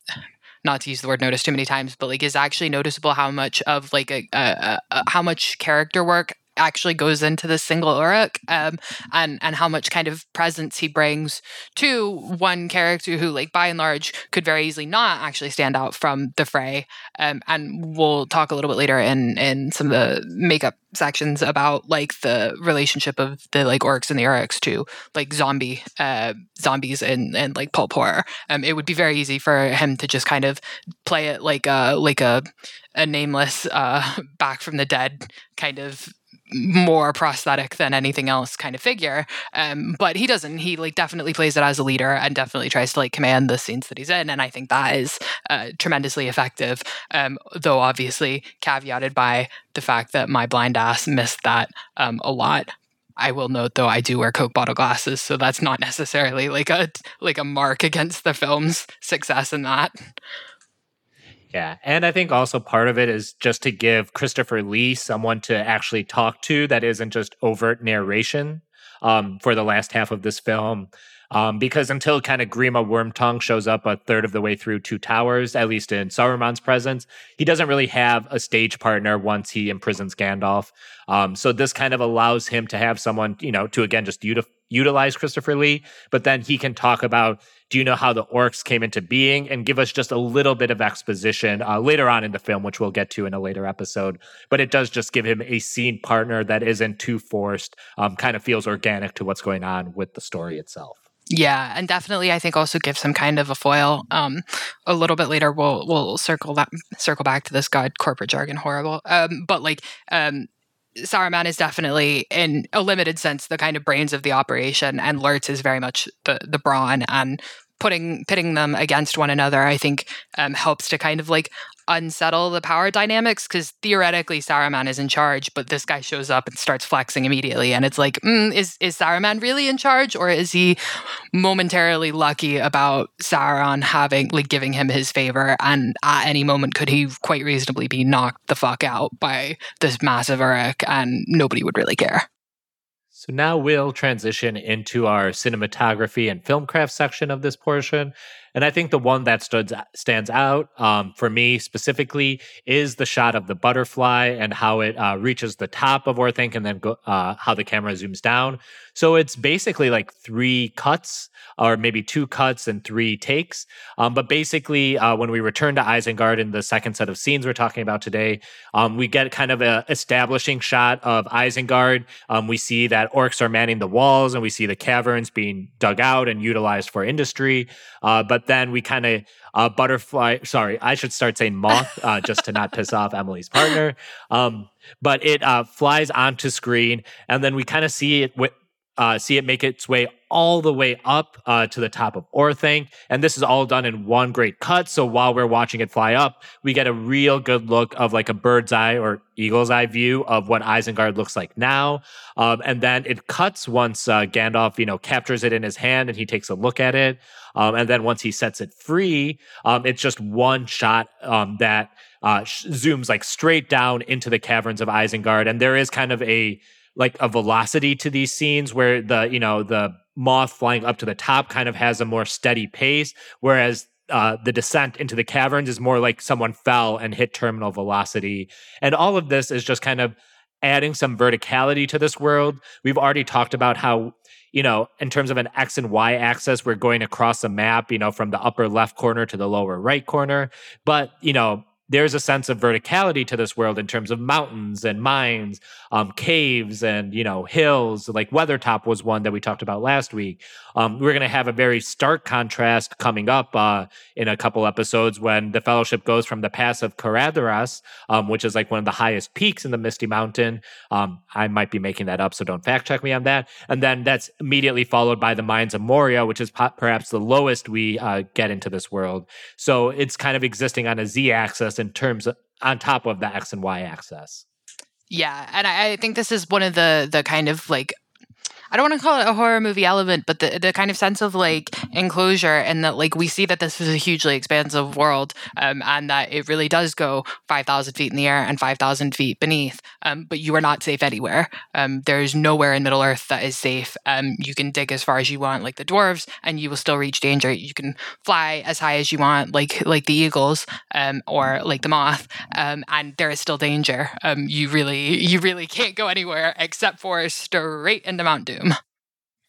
not to use the word notice too many times, but like is actually noticeable how much of like a, a, a, how much character work actually goes into the single Uruk um, and and how much kind of presence he brings to one character who like by and large could very easily not actually stand out from the fray um, and we'll talk a little bit later in in some of the makeup sections about like the relationship of the like orcs and the Uruks to like zombie uh, zombies and and like pulp horror um, it would be very easy for him to just kind of play it like a like a a nameless uh, back from the dead kind of more prosthetic than anything else kind of figure. Um, but he doesn't. He like definitely plays it as a leader and definitely tries to like command the scenes that he's in. And I think that is uh, tremendously effective. Um, though obviously caveated by the fact that my blind ass missed that um, a lot. I will note though I do wear Coke bottle glasses, so that's not necessarily like a like a mark against the film's success in that. Yeah. And I think also part of it is just to give Christopher Lee someone to actually talk to that isn't just overt narration um, for the last half of this film. Um, because until kind of Grima Wormtongue shows up a third of the way through Two Towers, at least in Saruman's presence, he doesn't really have a stage partner once he imprisons Gandalf. Um, so this kind of allows him to have someone, you know, to again just util- utilize Christopher Lee, but then he can talk about do you know how the orcs came into being and give us just a little bit of exposition uh, later on in the film which we'll get to in a later episode but it does just give him a scene partner that isn't too forced um, kind of feels organic to what's going on with the story itself yeah, and definitely, I think also gives him kind of a foil. Um, a little bit later, we'll we'll circle that circle back to this god corporate jargon horrible. Um, but like um, Saruman is definitely, in a limited sense, the kind of brains of the operation, and Lurtz is very much the the brawn. And putting pitting them against one another, I think, um, helps to kind of like unsettle the power dynamics because theoretically Saruman is in charge, but this guy shows up and starts flexing immediately, and it's like, mm, is is Saruman really in charge, or is he momentarily lucky about Sauron having like giving him his favor, and at any moment could he quite reasonably be knocked the fuck out by this massive Uruk, and nobody would really care. So now we'll transition into our cinematography and film craft section of this portion. And I think the one that stood, stands out um, for me specifically is the shot of the butterfly and how it uh, reaches the top of Orthanc and then go, uh, how the camera zooms down. So it's basically like three cuts, or maybe two cuts and three takes. Um, but basically, uh, when we return to Isengard in the second set of scenes we're talking about today, um, we get kind of an establishing shot of Isengard. Um, we see that orcs are manning the walls, and we see the caverns being dug out and utilized for industry. Uh, but then we kind of uh, butterfly. Sorry, I should start saying moth uh, just to not piss off Emily's partner. Um, but it uh, flies onto screen, and then we kind of see it with uh, see it make its way all the way up uh, to the top of Orthanc. And this is all done in one great cut. So while we're watching it fly up, we get a real good look of like a bird's eye or eagle's eye view of what Isengard looks like now. Um, and then it cuts once uh, Gandalf, you know, captures it in his hand and he takes a look at it. Um, and then once he sets it free, um, it's just one shot um, that uh, zooms like straight down into the caverns of Isengard. And there is kind of a like a velocity to these scenes where the you know the moth flying up to the top kind of has a more steady pace whereas uh, the descent into the caverns is more like someone fell and hit terminal velocity. And all of this is just kind of adding some verticality to this world. We've already talked about how you know in terms of an x and y axis we're going across a map you know from the upper left corner to the lower right corner. But you know there's a sense of verticality to this world in terms of mountains and mines, um, caves and you know hills. Like Weathertop was one that we talked about last week. Um, we're going to have a very stark contrast coming up uh, in a couple episodes when the Fellowship goes from the pass of Caradhras, um, which is like one of the highest peaks in the Misty Mountain. Um, I might be making that up, so don't fact check me on that. And then that's immediately followed by the Mines of Moria, which is perhaps the lowest we uh, get into this world. So it's kind of existing on a z axis in terms of, on top of the x and y axis. Yeah, and I, I think this is one of the the kind of like I don't want to call it a horror movie element, but the, the kind of sense of like enclosure and that like we see that this is a hugely expansive world um, and that it really does go 5,000 feet in the air and 5,000 feet beneath. Um, but you are not safe anywhere. Um, there's nowhere in Middle Earth that is safe. Um, you can dig as far as you want, like the dwarves, and you will still reach danger. You can fly as high as you want, like like the eagles um, or like the moth, um, and there is still danger. you really you really can't go anywhere except for straight into Mount Doom.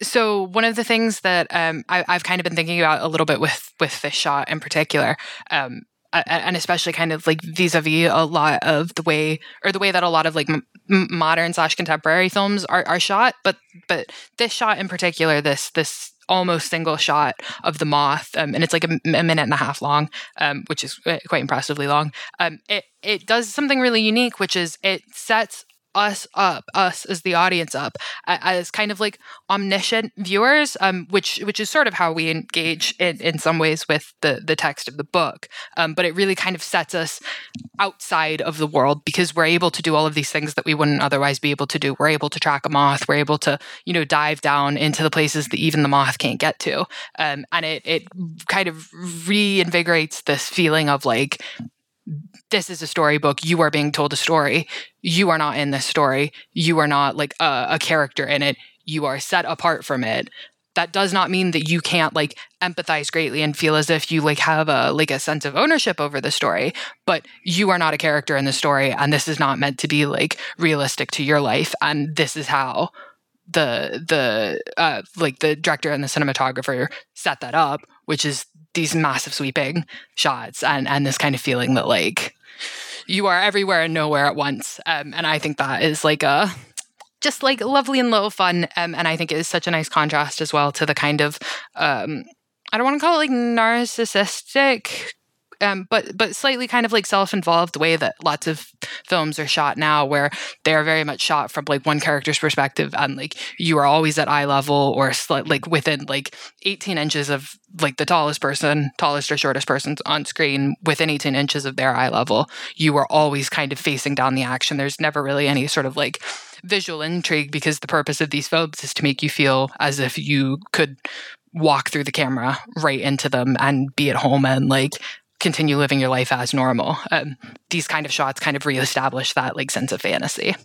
So one of the things that um, I, have kind of been thinking about a little bit with with this shot in particular, um, and especially kind of like vis-a-vis a lot of the way or the way that a lot of like m- modern slash contemporary films are, are shot, but but this shot in particular, this this almost single shot of the moth, um, and it's like a, a, minute and a half long, um, which is quite impressively long. Um, it it does something really unique, which is it sets us up, us as the audience up, as kind of like omniscient viewers, um, which which is sort of how we engage in, in some ways with the the text of the book. Um, but it really kind of sets us outside of the world because we're able to do all of these things that we wouldn't otherwise be able to do. We're able to track a moth. We're able to you know dive down into the places that even the moth can't get to, um, and it it kind of reinvigorates this feeling of like this is a storybook. You are being told a story. You are not in this story. You are not like a, a, character in it. You are set apart from it. That does not mean that you can't like empathize greatly and feel as if you like have a like a sense of ownership over the story, but you are not a character in the story and this is not meant to be like realistic to your life and this is how the the uh like the director and the cinematographer set that up, which is these massive sweeping shots and and this kind of feeling that like you are everywhere and nowhere at once. Um, and I think that is like a just like lovely and little fun. Um, and I think it is such a nice contrast as well to the kind of um, I don't want to call it like narcissistic um, but but slightly kind of like self-involved way that lots of films are shot now, where they are very much shot from like one character's perspective, and like you are always at eye level or like within like 18 inches of like the tallest person, tallest or shortest person on screen, within 18 inches of their eye level. You are always kind of facing down the action. There's never really any sort of like visual intrigue because the purpose of these films is to make you feel as if you could walk through the camera right into them and be at home and like continue living your life as normal. Um, these kind of shots kind of reestablish that like sense of fantasy.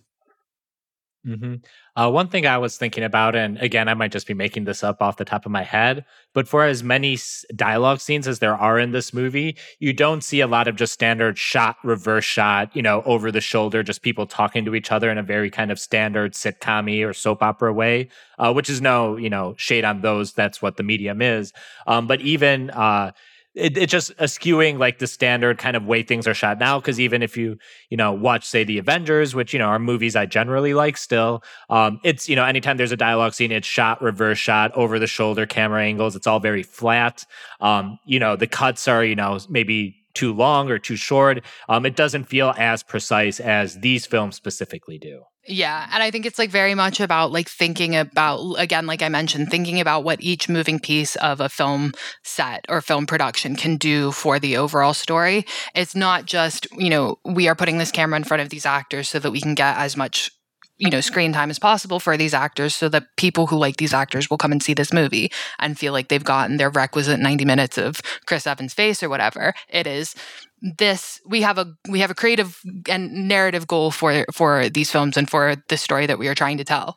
hmm Uh, one thing I was thinking about, and again, I might just be making this up off the top of my head, but for as many s- dialogue scenes as there are in this movie, you don't see a lot of just standard shot, reverse shot, you know, over the shoulder, just people talking to each other in a very kind of standard sitcom or soap opera way, uh, which is no, you know, shade on those. That's what the medium is. Um, but even, uh, it, it just eschewing like the standard kind of way things are shot now. Because even if you you know watch say the Avengers, which you know are movies I generally like still, um, it's you know anytime there's a dialogue scene, it's shot reverse shot over the shoulder camera angles. It's all very flat. Um, you know the cuts are you know maybe too long or too short. Um, it doesn't feel as precise as these films specifically do. Yeah, and I think it's like very much about like thinking about again like I mentioned thinking about what each moving piece of a film set or film production can do for the overall story. It's not just, you know, we are putting this camera in front of these actors so that we can get as much you know screen time as possible for these actors so that people who like these actors will come and see this movie and feel like they've gotten their requisite 90 minutes of Chris Evans face or whatever it is this we have a we have a creative and narrative goal for for these films and for the story that we are trying to tell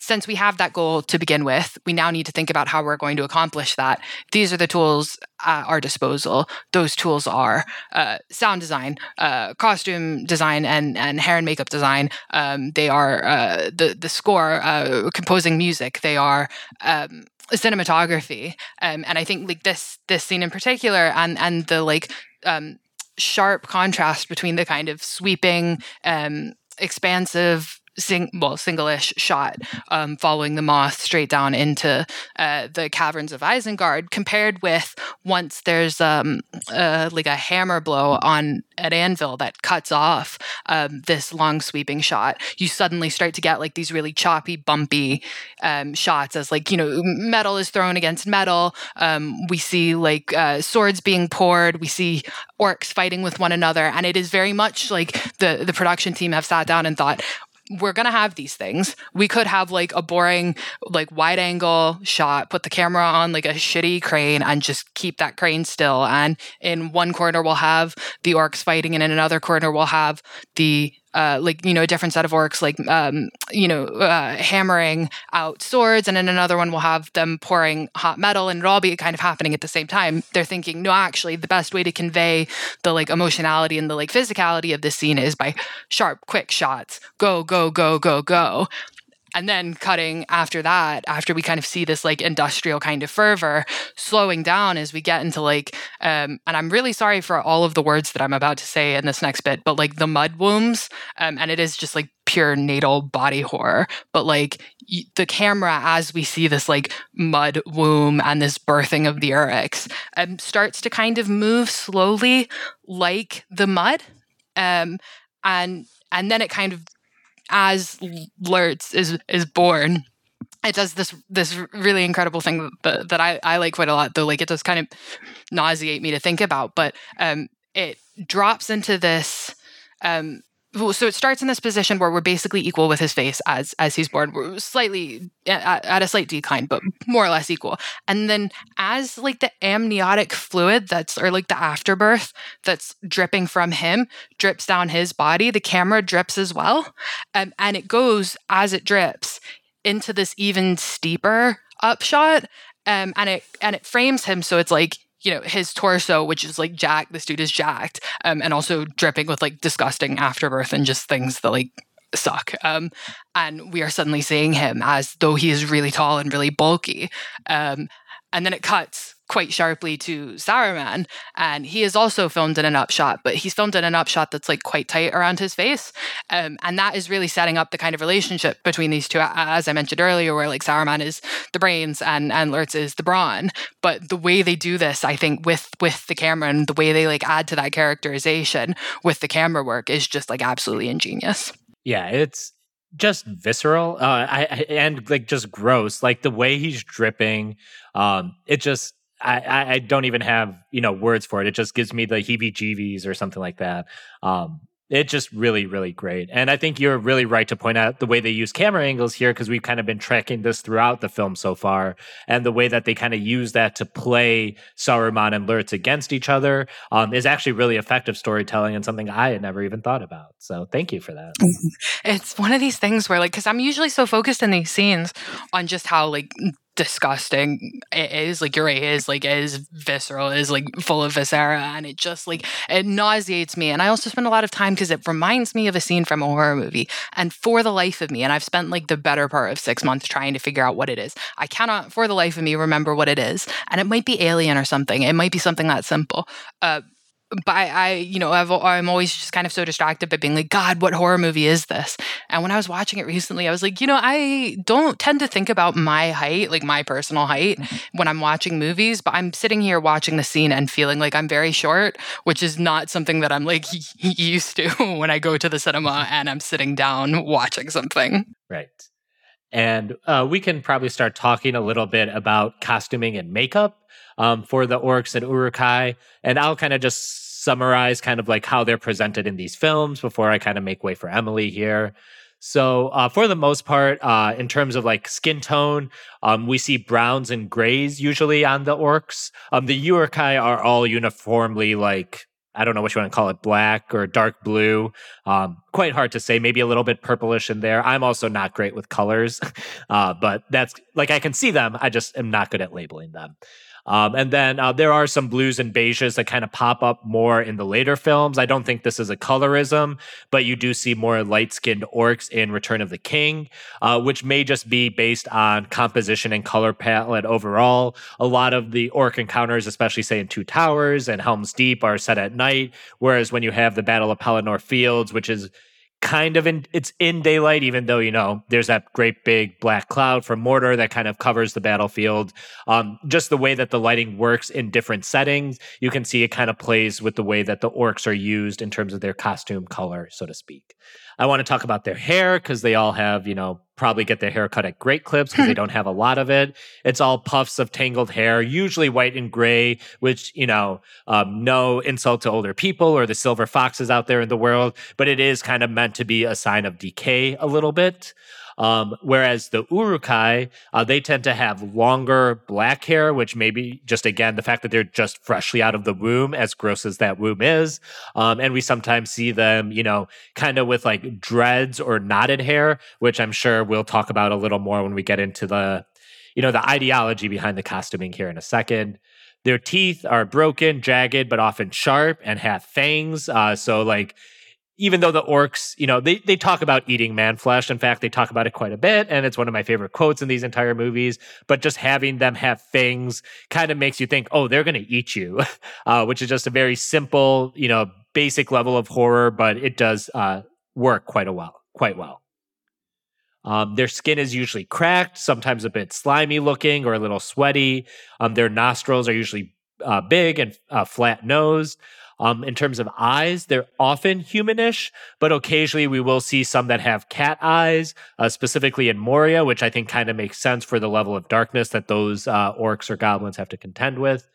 since we have that goal to begin with, we now need to think about how we're going to accomplish that. These are the tools at our disposal. Those tools are uh, sound design, uh, costume design, and and hair and makeup design. Um, they are uh, the the score, uh, composing music. They are. Um, cinematography um, and i think like this this scene in particular and and the like um, sharp contrast between the kind of sweeping um, expansive sing well single-ish shot um, following the moth straight down into uh, the caverns of Isengard compared with once there's um, uh, like a hammer blow on an anvil that cuts off um, this long sweeping shot you suddenly start to get like these really choppy bumpy um, shots as like you know metal is thrown against metal um, we see like uh, swords being poured we see orcs fighting with one another and it is very much like the the production team have sat down and thought we're going to have these things. We could have like a boring, like wide angle shot, put the camera on like a shitty crane and just keep that crane still. And in one corner, we'll have the orcs fighting, and in another corner, we'll have the uh, like you know a different set of orcs like um, you know uh, hammering out swords and then another one we'll have them pouring hot metal and it'll all be kind of happening at the same time. They're thinking no actually the best way to convey the like emotionality and the like physicality of this scene is by sharp quick shots. Go go go go go and then cutting after that after we kind of see this like industrial kind of fervor slowing down as we get into like um and i'm really sorry for all of the words that i'm about to say in this next bit but like the mud wombs um and it is just like pure natal body horror but like y- the camera as we see this like mud womb and this birthing of the Uruks um, starts to kind of move slowly like the mud um and and then it kind of as Lurtz is is born, it does this this really incredible thing that, that I, I like quite a lot, though like it does kind of nauseate me to think about, but um it drops into this um so it starts in this position where we're basically equal with his face as as he's born. We're slightly at, at, a slight decline but more or less equal. And then as like the amniotic fluid that's or like the afterbirth that's dripping from him drips down his body the camera drips as well um, and it goes as it drips into this even steeper upshot um, and it and it frames him so it's like you know his torso which is like jacked this dude is jacked um, and also dripping with like disgusting afterbirth and just things that like suck um, and we are suddenly seeing him as though he is really tall and really bulky um, and then it cuts quite sharply to Saruman, and he is also filmed in an upshot, but he's filmed in an upshot that's like quite tight around his face, um, and that is really setting up the kind of relationship between these two, as I mentioned earlier, where like Saruman is the brains and and Lurtz is the brawn. But the way they do this, I think, with with the camera and the way they like add to that characterization with the camera work is just like absolutely ingenious. Yeah, it's just visceral uh, I, I, and like just gross. Like the way he's dripping, um, it just I, I don't even have you know words for it. It just gives me the heebie-jeebies or something like that. Um, it's just really, really great. And I think you're really right to point out the way they use camera angles here, because we've kind of been tracking this throughout the film so far, and the way that they kind of use that to play Saruman and Lurtz against each other um, is actually really effective storytelling and something I had never even thought about. So thank you for that. It's one of these things where, like, because I'm usually so focused in these scenes on just how, like, disgusting. It is like your it is like it is visceral it is like full of viscera and it just like it nauseates me. And i also spend a lot of time because it reminds me of a scene from a horror movie and for the life of me and i've spent like the better part of six months trying to figure out what it is. I cannot for the life of me remember what it is and it might be alien or something. It might be something that simple. Uh, but I, you know, i am always just kind of so distracted by being like, God, what horror movie is this? And when I was watching it recently, I was like, you know, I don't tend to think about my height, like my personal height, mm-hmm. when I'm watching movies, but I'm sitting here watching the scene and feeling like I'm very short, which is not something that I'm like used to when I go to the cinema and I'm sitting down watching something. Right. And uh, we can probably start talking a little bit about costuming and makeup um, for the orcs and Uruk-hai. And I'll kind of just summarize kind of like how they're presented in these films before I kind of make way for Emily here. So, uh, for the most part, uh, in terms of like skin tone, um, we see browns and grays usually on the orcs. Um, the Uruk-hai are all uniformly like I don't know what you want to call it, black or dark blue. Um, quite hard to say. Maybe a little bit purplish in there. I'm also not great with colors, uh, but that's like I can see them. I just am not good at labeling them. Um, and then uh, there are some blues and beiges that kind of pop up more in the later films. I don't think this is a colorism, but you do see more light skinned orcs in Return of the King, uh, which may just be based on composition and color palette overall. A lot of the orc encounters, especially say in Two Towers and Helm's Deep, are set at night, whereas when you have the Battle of Pelennor Fields, which is kind of in it's in daylight even though you know there's that great big black cloud from Mordor that kind of covers the battlefield. Um, just the way that the lighting works in different settings you can see it kind of plays with the way that the orcs are used in terms of their costume color so to speak. I want to talk about their hair because they all have, you know, probably get their hair cut at great clips because they don't have a lot of it. It's all puffs of tangled hair, usually white and gray, which, you know, um, no insult to older people or the silver foxes out there in the world, but it is kind of meant to be a sign of decay a little bit. Um, whereas the Uruk-hai, uh, they tend to have longer black hair, which maybe just again the fact that they're just freshly out of the womb, as gross as that womb is. Um, and we sometimes see them, you know, kind of with like dreads or knotted hair, which I'm sure we'll talk about a little more when we get into the, you know, the ideology behind the costuming here in a second. Their teeth are broken, jagged, but often sharp and have fangs. Uh, so like even though the orcs, you know, they, they talk about eating man flesh. In fact, they talk about it quite a bit. And it's one of my favorite quotes in these entire movies. But just having them have fangs kind of makes you think, oh, they're going to eat you, uh, which is just a very simple, you know, basic level of horror, but it does uh, work quite a well, quite well. Um, their skin is usually cracked, sometimes a bit slimy looking or a little sweaty. Um, their nostrils are usually uh, big and uh, flat nosed. Um, in terms of eyes, they're often humanish, but occasionally we will see some that have cat eyes, uh, specifically in Moria, which I think kind of makes sense for the level of darkness that those uh, orcs or goblins have to contend with.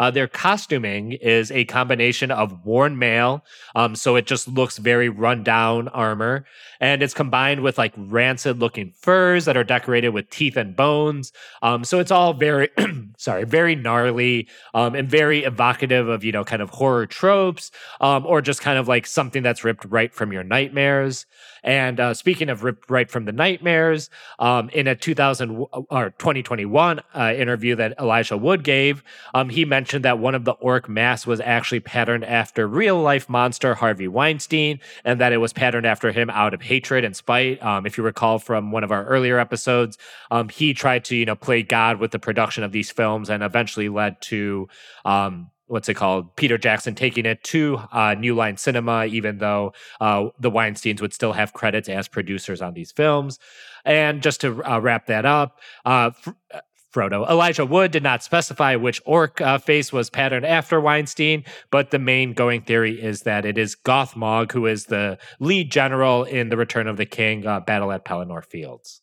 Uh, their costuming is a combination of worn mail, um, so it just looks very run down armor, and it's combined with like rancid looking furs that are decorated with teeth and bones. Um, so it's all very, sorry, very gnarly um, and very evocative of you know kind of horror tropes, um, or just kind of like something that's ripped right from your nightmares. And uh, speaking of ripped right from the nightmares, um, in a 2000 or 2021 uh, interview that Elijah Wood gave, um, he mentioned that one of the orc masks was actually patterned after real life monster Harvey Weinstein, and that it was patterned after him out of hatred and spite. Um, if you recall from one of our earlier episodes, um, he tried to you know play God with the production of these films, and eventually led to um, what's it called? Peter Jackson taking it to uh, New Line Cinema, even though uh, the Weinsteins would still have credits as producers on these films. And just to uh, wrap that up, uh, uh, Frodo. Elijah Wood did not specify which orc uh, face was patterned after Weinstein, but the main going theory is that it is Gothmog, who is the lead general in the Return of the King battle at Pelennor Fields.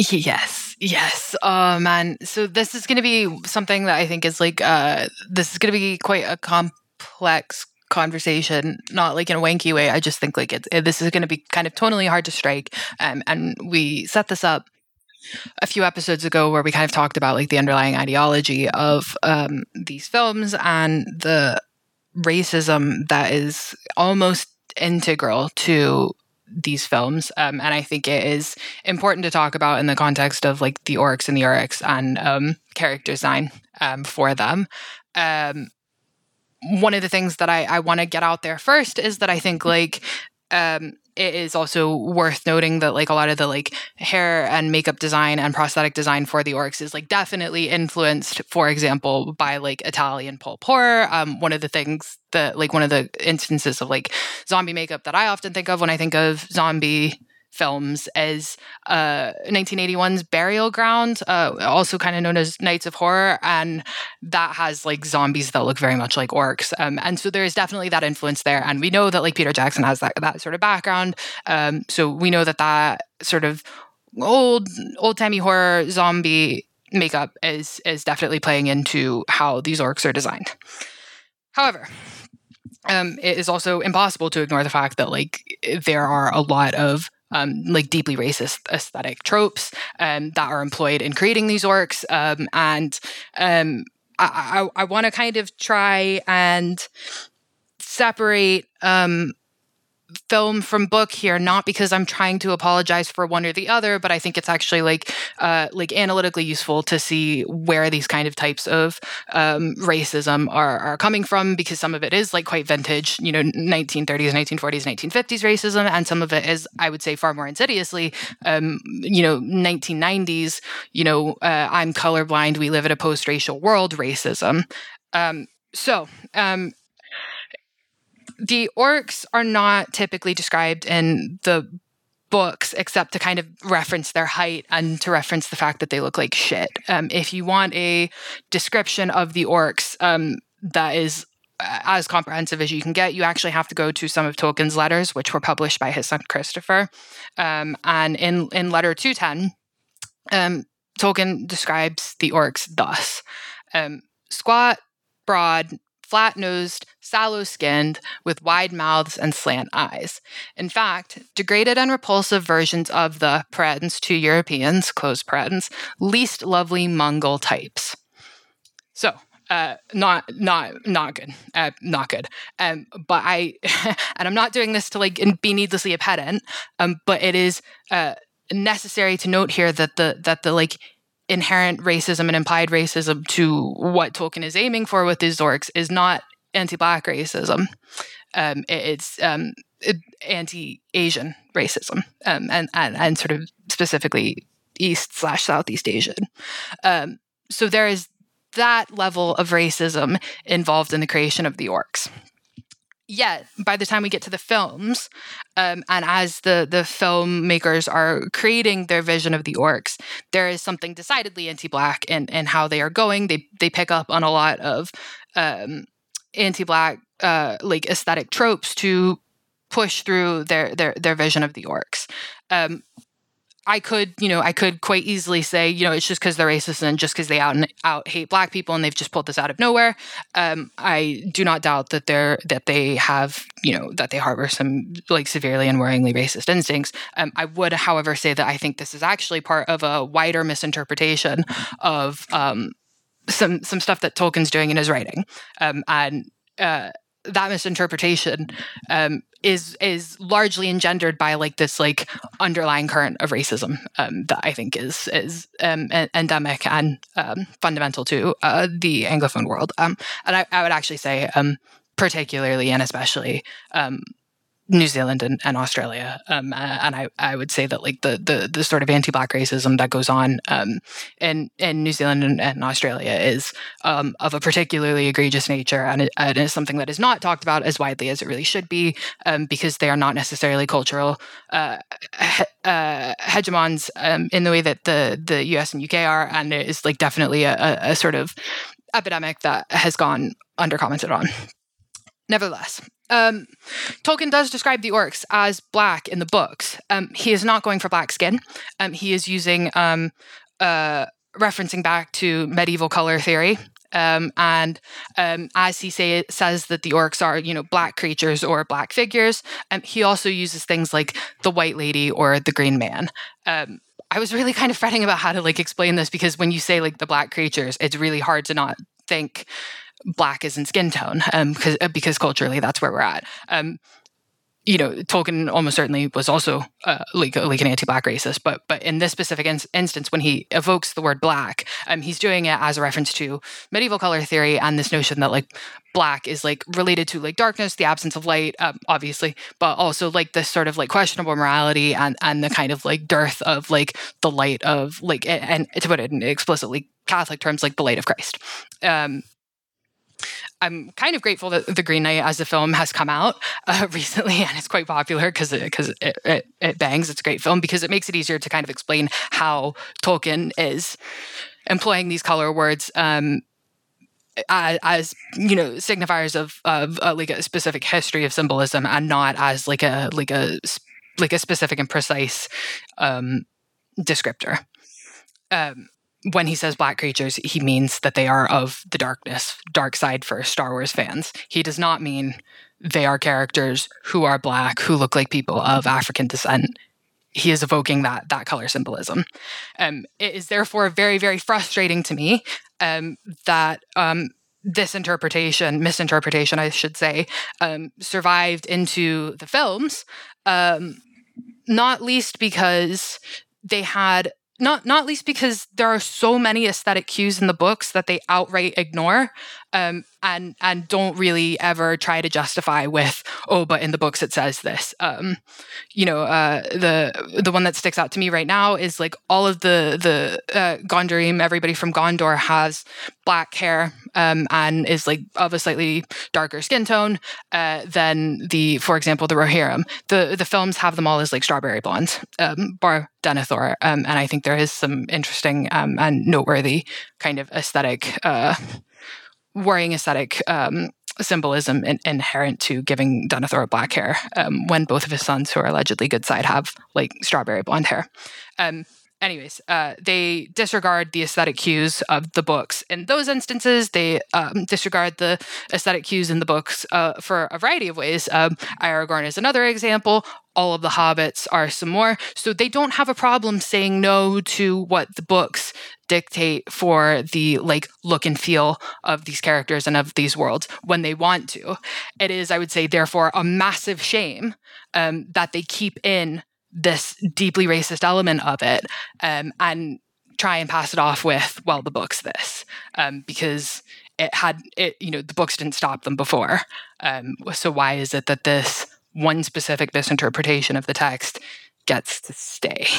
Yes, yes. Oh man. So this is going to be something that I think is like uh this is going to be quite a complex conversation, not like in a wanky way. I just think like it, it this is going to be kind of totally hard to strike. Um, and we set this up a few episodes ago where we kind of talked about like the underlying ideology of um, these films and the racism that is almost integral to these films um, and i think it is important to talk about in the context of like the orcs and the uruks and um, character design um, for them. Um, one of the things that i, I want to get out there first is that i think like um, it is also worth noting that like a lot of the like hair and makeup design and prosthetic design for the orcs is like definitely influenced for example by like italian pulp horror um, one of the things that like one of the instances of like zombie makeup that i often think of when i think of zombie films as uh, 1981's Burial Ground, uh, also kind of known as Nights of Horror, and that has like zombies that look very much like orcs. Um, and so there is definitely that influence there, and we know that like Peter Jackson has that that sort of background. Um, so we know that that sort of old old timey horror zombie makeup is is definitely playing into how these orcs are designed. However, um, it is also impossible to ignore the fact that like there are a lot of um, like deeply racist aesthetic tropes um, that are employed in creating these orcs. Um, and um, I, I, I want to kind of try and separate um, film from book here not because i'm trying to apologize for one or the other but i think it's actually like uh, like analytically useful to see where these kind of types of um, racism are, are coming from because some of it is like quite vintage you know 1930s 1940s 1950s racism and some of it is i would say far more insidiously um, you know 1990s you know uh, i'm colorblind we live in a post-racial world racism. Um, so um, the orcs are not typically described in the books except to kind of reference their height and to reference the fact that they look like shit. Um, if you want a description of the orcs um, that is uh, as comprehensive as you can get, you actually have to go to some of Tolkien's letters, which were published by his son Christopher. Um, and in, in letter 210, um, Tolkien describes the orcs thus um, squat, broad, flat nosed, sallow skinned, with wide mouths and slant eyes. In fact, degraded and repulsive versions of the parens to Europeans, close parens, least lovely Mongol types. So, uh, not not not good, uh, not good. Um, but I, and I'm not doing this to like be needlessly a pedant. Um, but it is uh, necessary to note here that the that the like inherent racism and implied racism to what Tolkien is aiming for with his orcs is not anti-black racism. Um, it's um, anti-Asian racism, um, and, and and sort of specifically East slash Southeast Asian. Um, so there is that level of racism involved in the creation of the orcs yet by the time we get to the films um, and as the the filmmakers are creating their vision of the orcs there is something decidedly anti-black in, in how they are going they they pick up on a lot of um, anti-black uh, like aesthetic tropes to push through their their their vision of the orcs um, I could, you know, I could quite easily say, you know, it's just because they're racist and just because they out and out hate black people and they've just pulled this out of nowhere. Um, I do not doubt that they're that they have, you know, that they harbor some like severely and worryingly racist instincts. Um, I would, however, say that I think this is actually part of a wider misinterpretation of um, some some stuff that Tolkien's doing in his writing, um, and uh, that misinterpretation um, is is largely engendered by like this like underlying current of racism um, that I think is is um, endemic and um, fundamental to uh, the anglophone world. Um, and I, I, would actually say, um, particularly and especially, New Zealand and, and Australia. Um, and I, I would say that like the, the, the sort of anti-black racism that goes on um, in, in New Zealand and, and Australia is um, of a particularly egregious nature and it, and is something that is not talked about as widely as it really should be um, because they are not necessarily cultural uh, he, uh, hegemons um, in the way that the, the US and UK are. And it is like definitely a, a, a sort of epidemic that has gone undercommented on. Nevertheless, um, Tolkien does describe the orcs as black in the books. Um, he is not going for black skin. Um, he is using um, uh, referencing back to medieval color theory Um, and um, as he say, says that the orcs are, you know, black creatures or black figures, he also uses things like the white lady or the green man. I was really kind of fretting about how to like explain this because when you say like the black creatures, it's really hard to not think black is in skin tone um, because, because culturally that's where we're at. Um, you know, Tolkien almost certainly was also uh, like like an anti-black racist, but but in this specific in- instance, when he evokes the word black, um, he's doing it as a reference to medieval color theory and this notion that like black is like related to like darkness, the absence of light, um, obviously, but also like this sort of like questionable morality and and the kind of like dearth of like the light of like and, and to put it in explicitly Catholic terms, like the light of Christ. Um, I'm kind of grateful that The Green Knight as a film has come out uh, recently and it's quite popular because it, it, it, it, bangs. It's a great film because it makes it easier to kind of explain how Tolkien is employing these color words um, as, as, you know signifiers of of uh, like a specific history of symbolism and not as like a like a like a specific and precise um, descriptor. Um, when he says black creatures, he means that they are of the darkness, dark side for Star Wars fans. He does not mean they are characters who are black, who look like people of African descent. He is evoking that that color symbolism. Um, it is therefore very, very frustrating to me um, that um, this interpretation, misinterpretation, I should say, um, survived into the films. Um, not least because they had not not least because there are so many aesthetic cues in the books that they outright ignore um, and and don't really ever try to justify with oh but in the books it says this. Um, you know uh, the the one that sticks out to me right now is like all of the the uh, Gondorim everybody from Gondor has black hair um, and is like of a slightly darker skin tone uh, than the for example the Rohirrim. The the films have them all as like strawberry blonde um, bar Denethor um, and I think there is some interesting um, and noteworthy kind of aesthetic uh, worrying aesthetic um, symbolism in, inherent to giving Denethor black hair um, when both of his sons, who are allegedly good side, have like strawberry blonde hair. Um, anyways, uh, they disregard the aesthetic cues of the books. In those instances, they um, disregard the aesthetic cues in the books uh, for a variety of ways. Um, Aragorn is another example. All of the hobbits are some more. So they don't have a problem saying no to what the books dictate for the like look and feel of these characters and of these worlds when they want to. It is, I would say, therefore, a massive shame um, that they keep in this deeply racist element of it um, and try and pass it off with, well, the book's this, um, because it had it, you know, the books didn't stop them before. Um, so why is it that this one specific misinterpretation of the text gets to stay?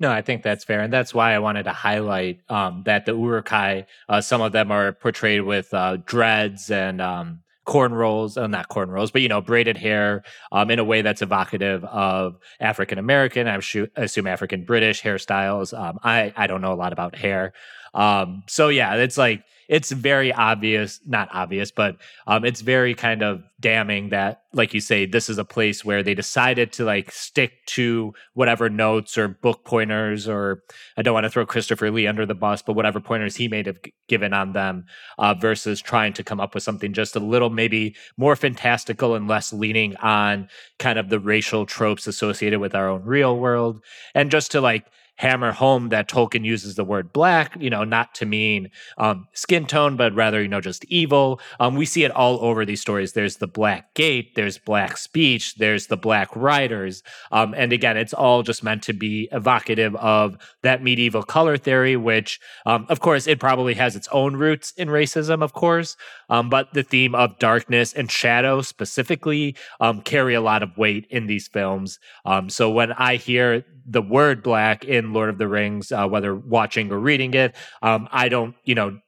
No, I think that's fair, and that's why I wanted to highlight um, that the Uruk-hai, uh, some of them are portrayed with uh, dreads and um, cornrows, uh, not cornrows, but you know, braided hair um, in a way that's evocative of African American, I assume African British hairstyles. Um, I I don't know a lot about hair, um, so yeah, it's like it's very obvious, not obvious, but um, it's very kind of damning that, like you say, this is a place where they decided to like stick to whatever notes or book pointers, or I don't want to throw Christopher Lee under the bus, but whatever pointers he may have given on them, uh, versus trying to come up with something just a little maybe more fantastical and less leaning on kind of the racial tropes associated with our own real world, and just to like hammer home that Tolkien uses the word black, you know, not to mean um, skin tone, but rather, you know, just evil. Um, we see it all over these stories. There's the Black Gate, there's Black Speech, there's the Black Riders. Um, and again, it's all just meant to be evocative of that medieval color theory, which, um, of course, it probably has its own roots in racism, of course. Um, but the theme of darkness and shadow specifically um, carry a lot of weight in these films. so when I hear the word black in Lord of the Rings, uh, whether watching or reading it. Um, I don't, you know,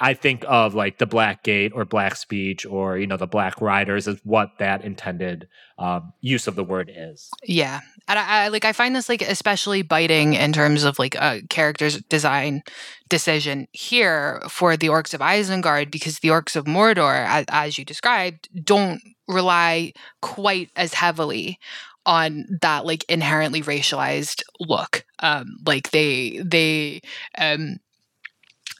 I think of like the Black Gate or Black Speech or you know the Black Riders is what that intended um, use of the word is. Yeah, and I, I, like I find this like especially biting in terms of like a character's design decision here for the Orcs of Isengard because the Orcs of Mordor, as, as you described, don't rely quite as heavily on that like inherently racialized look. Um, like they they um,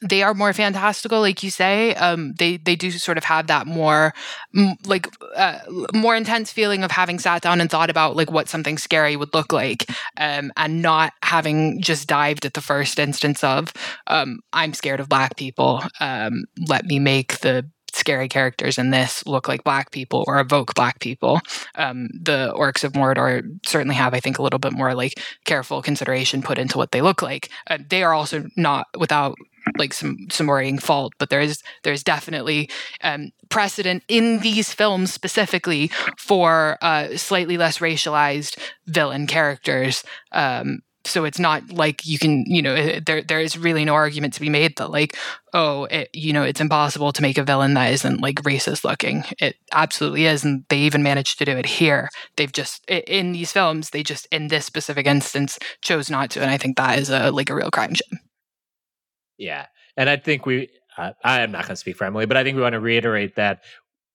they are more fantastical, like you say. Um, they they do sort of have that more m- like uh, more intense feeling of having sat down and thought about like what something scary would look like, um, and not having just dived at the first instance of um, I'm scared of black people. Um, let me make the scary characters in this look like black people or evoke black people. Um, the orcs of Mordor certainly have, I think, a little bit more like careful consideration put into what they look like. Uh, they are also not without like some worrying fault, but there is there's definitely um, precedent in these films specifically for uh, slightly less racialized villain characters. Um, so it's not like you can you know eh, there there is really no argument to be made that like oh it, you know it's impossible to make a villain that isn't like racist looking it absolutely is and they even managed to do it here they've just in these films they just in this specific instance chose not to and i think that is a like a real crime Jim. Yeah and i think we uh, i am not going to speak for emily but i think we want to reiterate that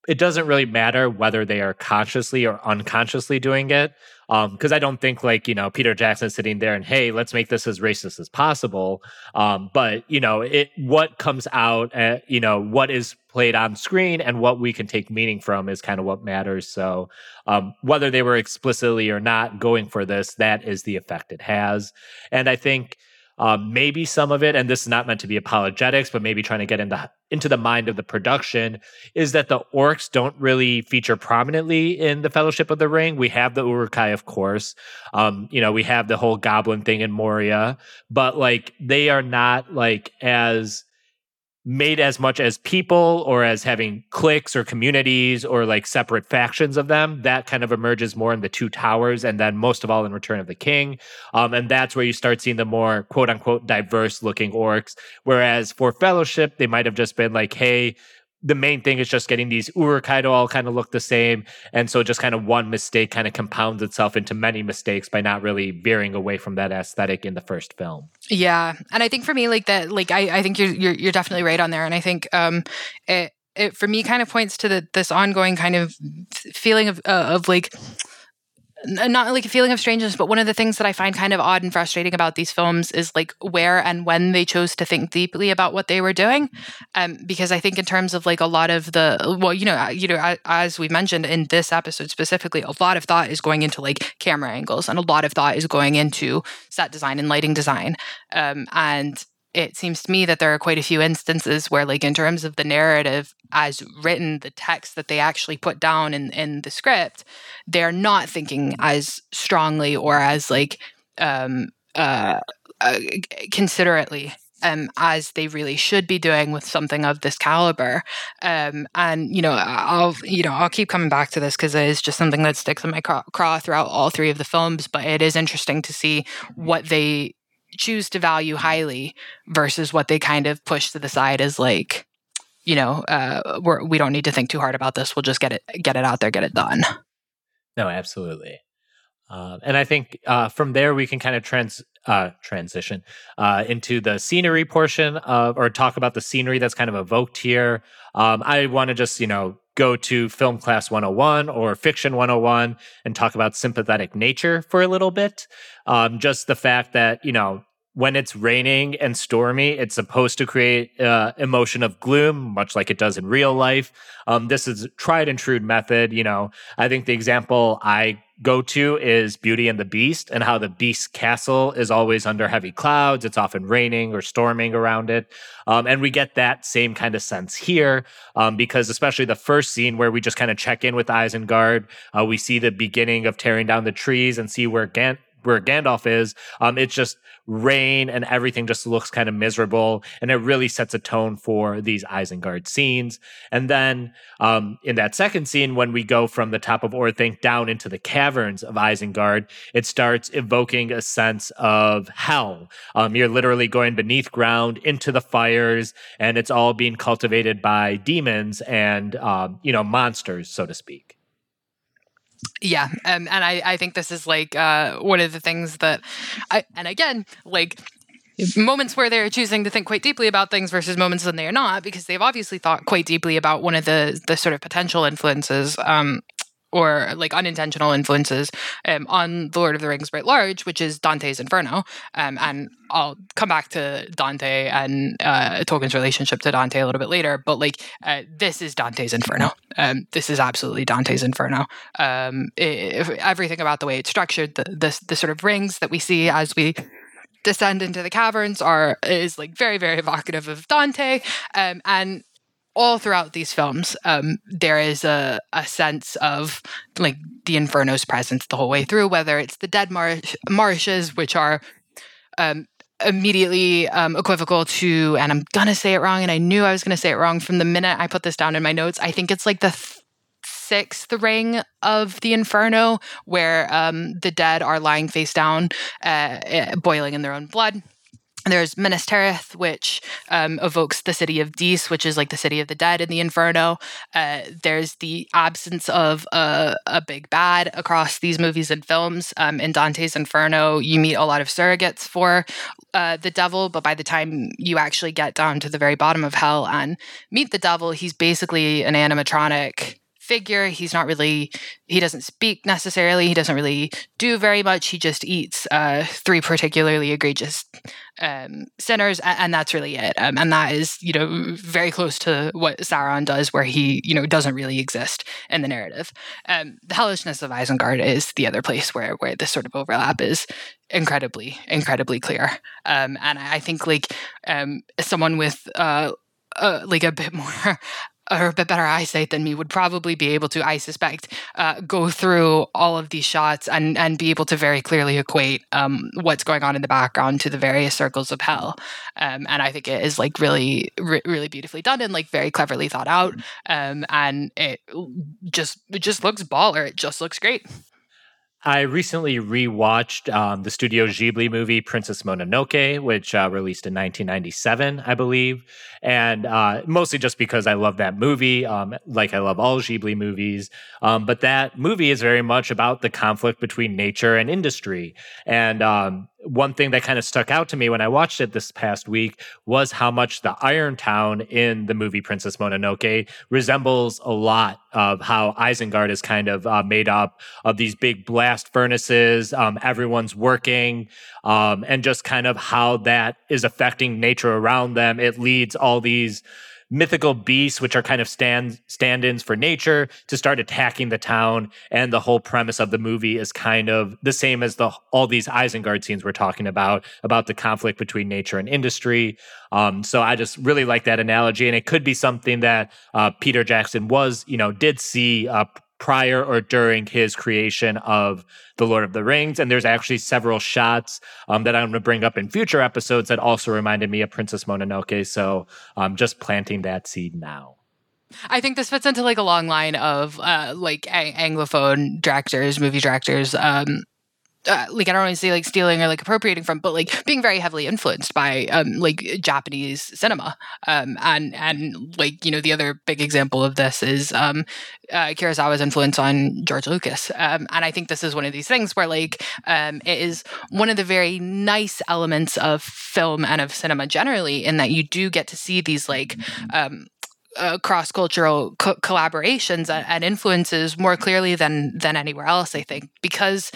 it doesn't really matter whether they are consciously or unconsciously doing it because um, I don't think like you know Peter Jackson sitting there and hey, let's make this as racist as possible. Um, but you know, it what comes out, uh, you know, what is played on screen and what we can take meaning from is kind of what matters. So um, whether they were explicitly or not going for this, that is the effect it has. And I think um, maybe some of it, and this is not meant to be apologetics, but maybe trying to get into into the mind of the production, is that the orcs don't really feature prominently in the Fellowship of the Ring. We have the Uruk-hai, of course. Um, you know, we have the whole goblin thing in Moria, but like they are not like as made as much as people or as having cliques or communities or like separate factions of them. That kind of emerges more in the Two Towers and then most of all in Return of the King. Um, and that's where you start seeing the more quote unquote diverse looking orcs. Whereas for Fellowship, they might have just been like, hey, the main thing is just getting these Uruk-hai to all kind of look the same. And so just kind of one mistake kind of compounds itself into many mistakes by not really veering away from that aesthetic in the first film. Yeah. And I think for me, like that, like I, I think you're, you're, you're definitely right on there. And I think, um, it, it for me kind of points to the, this ongoing kind of feeling of, uh, of like, not like a feeling of strangeness, but one of the things that I find kind of odd and frustrating about these films is like where and when they chose to think deeply about what they were doing. Um, because I think in terms of like a lot of the well, you know, you know, as we mentioned in this episode specifically, a lot of thought is going into like camera angles, and a lot of thought is going into set design and lighting design. Um, and it seems to me that there are quite a few instances where like in terms of the narrative as written the text that they actually put down in in the script they're not thinking as strongly or as like um uh, uh considerately um, as they really should be doing with something of this caliber. Um, and you know, I'll you know I'll keep coming back to this because it is just something that sticks in my craw throughout all three of the films. But it is interesting to see what they choose to value highly versus what they kind of push to the side as like you know uh, we're, we don't need to think too hard about this. We'll just get it get it out there get it done. No absolutely. Uh, and i think uh, from there we can kind of trans uh, transition uh, into the scenery portion of or talk about the scenery that's kind of evoked here. Um, i want to just you know go to film class 101 or fiction 101 and talk about sympathetic nature for a little bit. Um, just the fact that, you know, when it's raining and stormy, it's supposed to create uh, emotion of gloom, much like it does in real life. Um, this is tried and true method. You know, I think the example I go to is Beauty and the Beast and how the Beast's castle is always under heavy clouds. It's often raining or storming around it. Um, and we get that same kind of sense here um, because, especially the first scene where we just kind of check in with Isengard, uh, we see the beginning of tearing down the trees and see where Gan- where Gandalf is. Um, it's just rain and everything just looks kind of miserable. And it really sets a tone for these Isengard scenes. And then um, in that second scene, when we go from the top of Orthanc down into the caverns of Isengard, it starts evoking a sense of hell. Um, you're literally going beneath ground into the fires, and it's all being cultivated by demons and, um, you know, monsters, so to speak. Yeah, and I, I think this is like uh, one of the things that, I, and again, like moments where they're choosing to think quite deeply about things versus moments when they are not, because they've obviously thought quite deeply about one of the the sort of potential influences um, or like unintentional influences um, on the Lord of the Rings writ large, which is Dante's Inferno. Um, and I'll come back to Dante and uh, Tolkien's relationship to Dante a little bit later. But like, uh, this is Dante's Inferno. Um, this is absolutely Dante's Inferno. Um, it, everything about the way it's structured, the, the the sort of rings that we see as we descend into the caverns are is like very very evocative of Dante. Um, and all throughout these films, um, there is a, a sense of like the Inferno's presence the whole way through, whether it's the dead marsh, marshes, which are um, immediately um, equivocal to, and I'm gonna say it wrong, and I knew I was gonna say it wrong from the minute I put this down in my notes. I think it's like the th- sixth ring of the Inferno, where um, the dead are lying face down, uh, uh boiling in their own blood there's Minas Tirith, which um, evokes the city of Dis, which is like the city of the dead in the Inferno. Uh, there's the absence of a, a, big bad across these movies and films. Um, in Dante's Inferno, you meet a lot of surrogates for uh, the devil, but by the time you actually get down to the very bottom of hell and meet the devil, he's basically an animatronic figure. He's not really, he doesn't speak necessarily. He doesn't really do very much. He just eats uh, three particularly egregious um, sinners, and, and, that's really it. Um, and that is, you know, very close to what Sauron does, where he, you know, doesn't really exist in the narrative. Um, the hellishness of Isengard is the other place where where this sort of overlap is incredibly, incredibly clear. Um, and I think like um, someone with uh, uh, like a bit more or a bit better eyesight than me would probably be able to, I suspect, uh, go through all of these shots and and be able to very clearly equate um, what's going on in the background to the various circles of hell. Um, and I think it is like really, re- really beautifully done and like very cleverly thought out. Um, and it just it just looks baller. It just looks great. I recently rewatched um, the Studio Ghibli movie Princess Mononoke, which uh, released in 1997, I believe, and uh, mostly just because I love that movie, um, like I love all Ghibli movies. Um, but that movie is very much about the conflict between nature and industry, and um, one thing that kind of stuck out to me when I watched it this past week was how much the Iron Town in the movie Princess Mononoke resembles a lot of how Isengard is kind of uh, made up of these big blast furnaces. Um, everyone's working, um, and just kind of how that is affecting nature around them. It leads all these mythical beasts, which are kind of stand stand-ins for nature, to start attacking the town. And the whole premise of the movie is kind of the same as the all these Isengard scenes we're talking about, about the conflict between nature and industry. Um, so I just really like that analogy, and it could be something that uh, Peter Jackson was, you know, did see uh, prior or during his creation of the Lord of the Rings. And there's actually several shots um, that I'm going to bring up in future episodes that also reminded me of Princess Mononoke. So I'm um, just planting that seed now. I think this fits into like a long line of uh, like anglophone directors, movie directors, um, uh, like I don't want to say like stealing or like appropriating from, but like being very heavily influenced by um, like Japanese cinema. Um, and and like you know the other big example of this is um, uh, Kurosawa's influence on George Lucas. Um, and I think this is one of these things where like um, it is one of the very nice elements of film and of cinema generally, in that you do get to see these like um, uh, cross cultural co- collaborations and influences more clearly than than anywhere else. I think because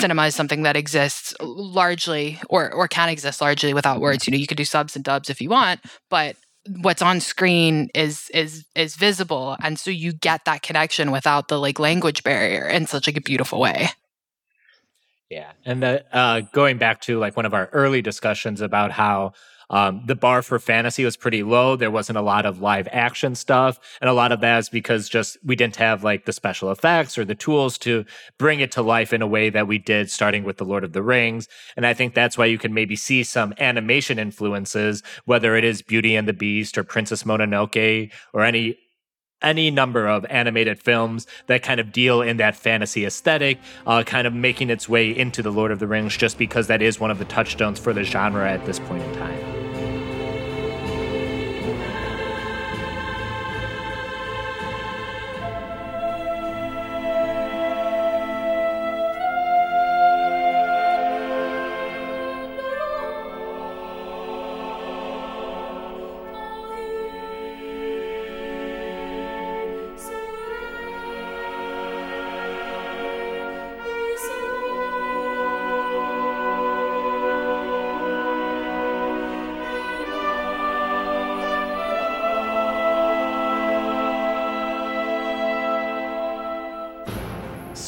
cinema is something that exists largely or or can exist largely without words. You know, you could do subs and dubs if you want, but what's on screen is is is visible. And so you get that connection without the like language barrier in such like a beautiful way. Yeah. And the, uh, going back to like one of our early discussions about how um, the bar for fantasy was pretty low. There wasn't a lot of live action stuff. And a lot of that is because just we didn't have like the special effects or the tools to bring it to life in a way that we did starting with The Lord of the Rings. And I think that's why you can maybe see some animation influences, whether it is Beauty and the Beast or Princess Mononoke or any any number of animated films that kind of deal in that fantasy aesthetic, uh, kind of making its way into The Lord of the Rings, just because that is one of the touchstones for the genre at this point in time.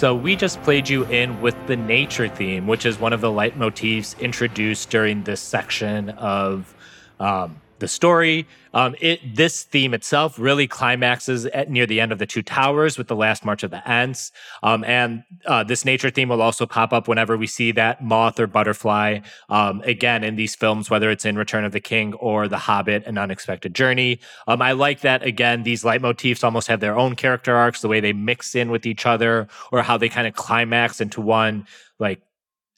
So we just played you in with the nature theme, which is one of the leitmotifs introduced during this section of um, the story. Um, it this theme itself really climaxes at near the end of the Two Towers with the last March of the Ents, um, and uh, this nature theme will also pop up whenever we see that moth or butterfly um, again in these films, whether it's in Return of the King or The Hobbit: An Unexpected Journey. Um, I like that again. These leitmotifs almost have their own character arcs, the way they mix in with each other, or how they kind of climax into one like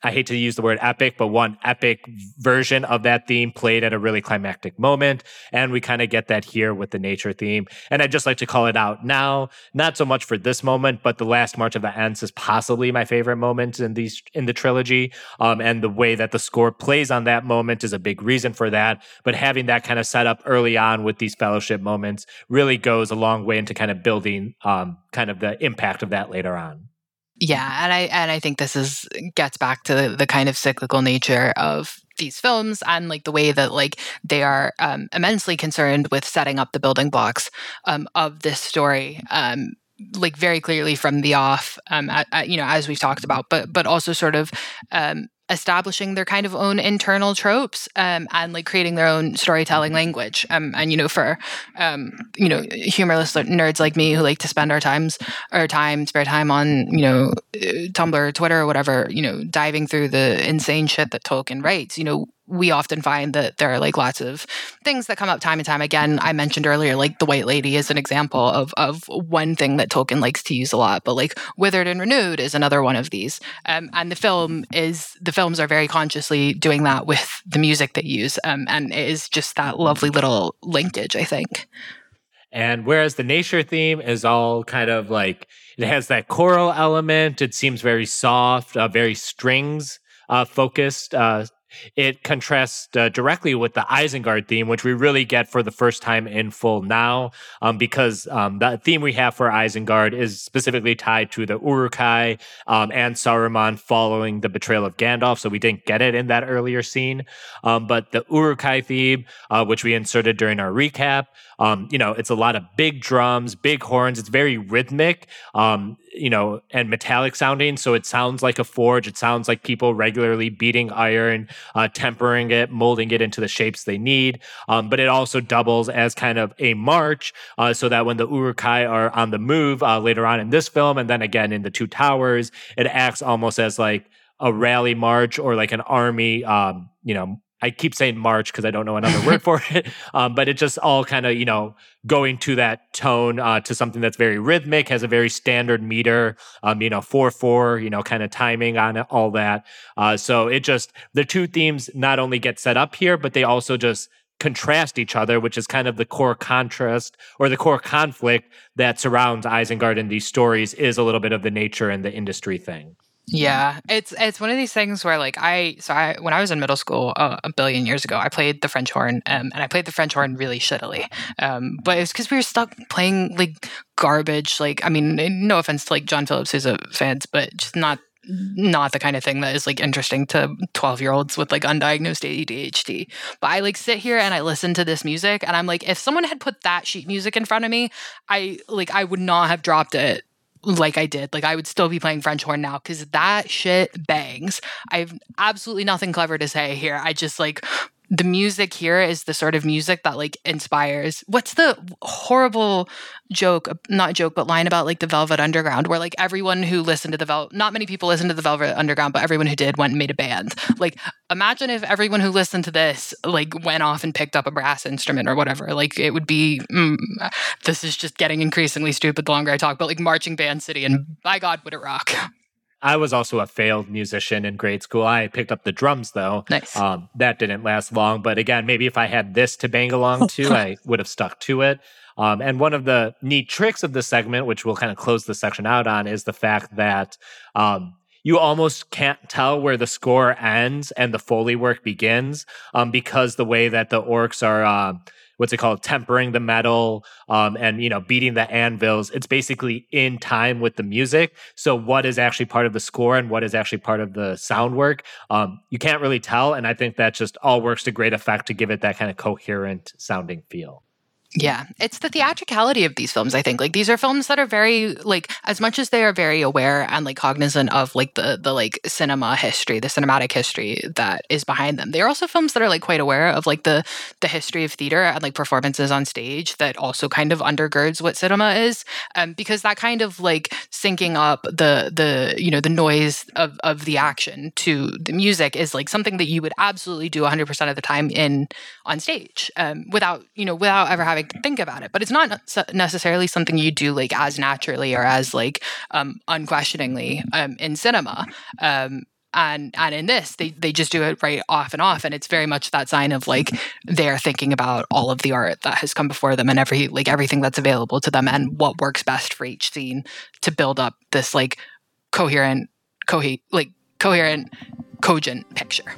I hate to use the word epic, but one epic version of that theme played at a really climactic moment. And we kind of get that here with the nature theme. And I'd just like to call it out now, not so much for this moment, but the last March of the Ents is possibly my favorite moment in these in the trilogy. Um, and the way that the score plays on that moment is a big reason for that. But having that kind of set up early on with these fellowship moments really goes a long way into kind of building um, kind of the impact of that later on. Yeah, and I and I think this is gets back to the, the kind of cyclical nature of these films and like the way that like they are um, immensely concerned with setting up the building blocks um, of this story um, like very clearly from the off um, at, at, you know as we've talked about but but also sort of um, establishing their kind of own internal tropes um, and like creating their own storytelling language. Um, and you know, for um, you know, humorless nerds like me who like to spend our times, our time, spare time on you know, uh, Tumblr, Twitter, or whatever, you know, diving through the insane shit that Tolkien writes. You know, we often find that there are like lots of things that come up time and time again. I mentioned earlier, like the White Lady is an example of of one thing that Tolkien likes to use a lot, but like Withered and Renewed is another one of these. Um, and the film is the films are very consciously doing that with the music they use, um, and it is just that lovely little linkage, I think. And whereas the nature theme is all kind of like it has that choral element, it seems very soft, uh, very strings uh, focused uh, it contrasts uh, directly with the Isengard theme, which we really get for the first time in full now, um, because um, the theme we have for Isengard is specifically tied to the Uruk-hai um, and Saruman following the betrayal of Gandalf. So we didn't get it in that earlier scene. Um, but the Uruk-hai theme, uh, which we inserted during our recap, um, you know, it's a lot of big drums, big horns. It's very rhythmic, um, you know, and metallic sounding. So it sounds like a forge. It sounds like people regularly beating iron, uh, tempering it, molding it into the shapes they need. Um, but it also doubles as kind of a march, uh, so that when the Uruk-hai are on the move uh, later on in this film, and then again in the Two Towers, it acts almost as like a rally march or like an army, um, you know, I keep saying March because I don't know another word for it, um, but it just all kind of you know going to that tone uh, to something that's very rhythmic, has a very standard meter, um, you know four four, you know kind of timing on it, all that. Uh, so it just the two themes not only get set up here, but they also just contrast each other, which is kind of the core contrast or the core conflict that surrounds Isengard in these stories is a little bit of the nature and the industry thing. Yeah, it's it's one of these things where like I so I when I was in middle school uh, a billion years ago, I played the French horn, um, and I played the French horn really shittily. Um, but it's because we were stuck playing like garbage. Like I mean, no offense to like John Philip Sousa fans, but just not not the kind of thing that is like interesting to 12 year olds with like undiagnosed ADHD. But I like sit here and I listen to this music and I'm like, if someone had put that sheet music in front of me, I like I would not have dropped it like I did. Like I would still be playing French horn now because that shit bangs. I have absolutely nothing clever to say here. I just like the music here is the sort of music that like inspires. What's the horrible joke, not joke, but line about like the Velvet Underground, where like everyone who listened to the Velvet, not many people listened to the Velvet Underground, but everyone who did went and made a band. Like, imagine if everyone who listened to this like went off and picked up a brass instrument or whatever. Like, it would be. Mm, this is just getting increasingly stupid the longer I talk, but like marching band city, and by God, would it rock! I was also a failed musician in grade school. I picked up the drums though. Nice. Um, that didn't last long, but again, maybe if I had this to bang along to, I would have stuck to it. Um, and one of the neat tricks of this segment, which we'll kind of close the section out on, is the fact that um, you almost can't tell where the score ends and the foley work begins um, because the way that the orcs are. Uh, what's it called tempering the metal um, and you know beating the anvils. It's basically in time with the music. So what is actually part of the score and what is actually part of the sound work um, you can't really tell and i think that just all works to great effect to give it that kind of coherent sounding feel Yeah, it's the theatricality of these films. I think like these are films that are very like as much as they are very aware and like cognizant of like the the like cinema history, the cinematic history that is behind them. They are also films that are like quite aware of like the the history of theater and like performances on stage that also kind of undergirds what cinema is, um, because that kind of like syncing up the the you know the noise of of the action to the music is like something that you would absolutely do 100 percent of the time in on stage um, without you know without ever having to think about it. But it's not necessarily something you do like as naturally or as like um, unquestioningly um, in cinema. Um, and and in this they they just do it right off and off. And it's very much that sign of like they're thinking about all of the art that has come before them and every like everything that's available to them and what works best for each scene to build up this like coherent cohe like coherent cogent picture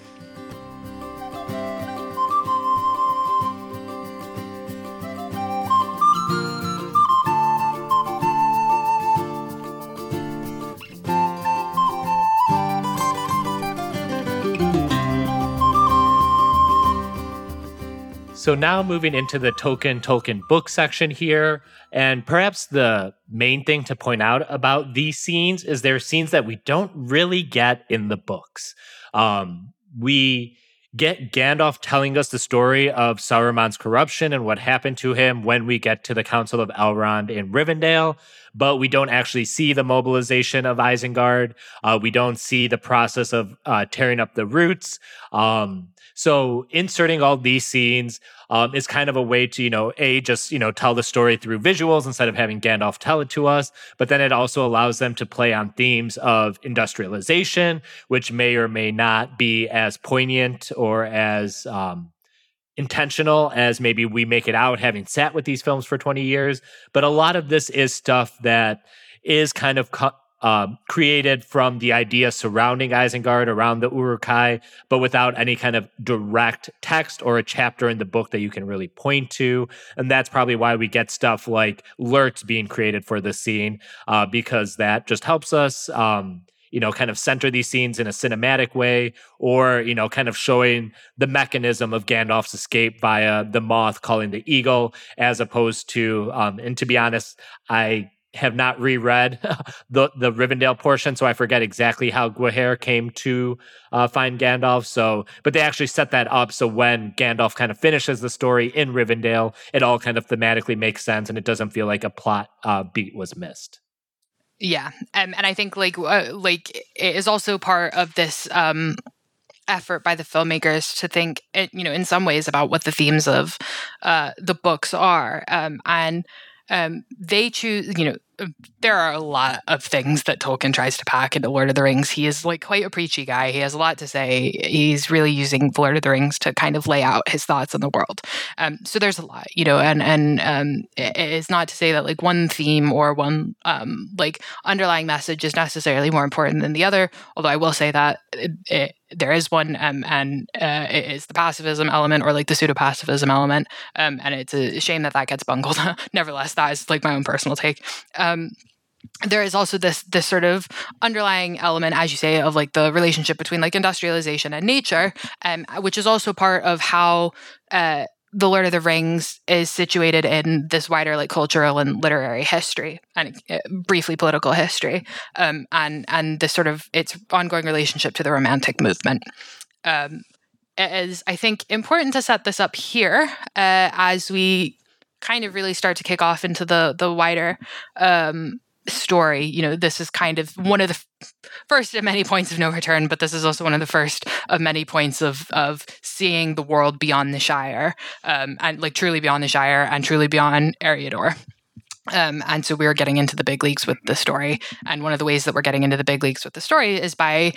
So now moving into the Tolkien Tolkien book section here, and perhaps the main thing to point out about these scenes is there are scenes that we don't really get in the books. Um, we get Gandalf telling us the story of Saruman's corruption and what happened to him when we get to the Council of Elrond in Rivendell, but we don't actually see the mobilization of Isengard. Uh, we don't see the process of uh, tearing up the roots. Um, so inserting all these scenes um, is kind of a way to, you know, A, just, you know, tell the story through visuals instead of having Gandalf tell it to us. But then it also allows them to play on themes of industrialization, which may or may not be as poignant or as, um, intentional as maybe we make it out having sat with these films for 20 years but a lot of this is stuff that is kind of cu- um, created from the idea surrounding Isengard around the Uruk-hai, but without any kind of direct text or a chapter in the book that you can really point to. And that's probably why we get stuff like Lurtz being created for the scene, uh, because that just helps us. Um, you know, kind of center these scenes in a cinematic way, or, you know, kind of showing the mechanism of Gandalf's escape via the moth calling the eagle, as opposed to, um, and to be honest, I have not reread the the Rivendell portion, so I forget exactly how Gwaihir came to uh, find Gandalf. So, but they actually set that up so when Gandalf kind of finishes the story in Rivendell, it all kind of thematically makes sense, and it doesn't feel like a plot uh, beat was missed. Yeah, um, and I think like uh, like it is also part of this um, effort by the filmmakers to think, eh, you know, in some ways about what the themes of uh, the books are, um, and um, they choose, you know, there are a lot of things that Tolkien tries to pack into Lord of the Rings. He is like quite a preachy guy. He has a lot to say. He's really using Lord of the Rings to kind of lay out his thoughts on the world. Um, so there's a lot, you know, and and um, it is not to say that like one theme or one um, like underlying message is necessarily more important than the other. Although I will say that it, it, there is one, um, and uh, it is the pacifism element or like the pseudo pacifism element, um, and it's a shame that that gets bungled. Nevertheless, that is like my own personal take. Um, there is also this this sort of underlying element, as you say, of like the relationship between like industrialization and nature, um, which is also part of how uh, the Lord of the Rings is situated in this wider like cultural and literary history and uh, briefly political history, um, and and this sort of its ongoing relationship to the Romantic movement. Um, it is I think important to set this up here uh, as we kind of really start to kick off into the the wider um, story. You know, this is kind of one of the first of many points of no return, but this is also one of the first of many points of of seeing the world beyond the Shire, um, and like truly beyond the Shire and truly beyond Eriador. Um, and so we're getting into the big leagues with the story. And one of the ways that we're getting into the big leagues with the story is by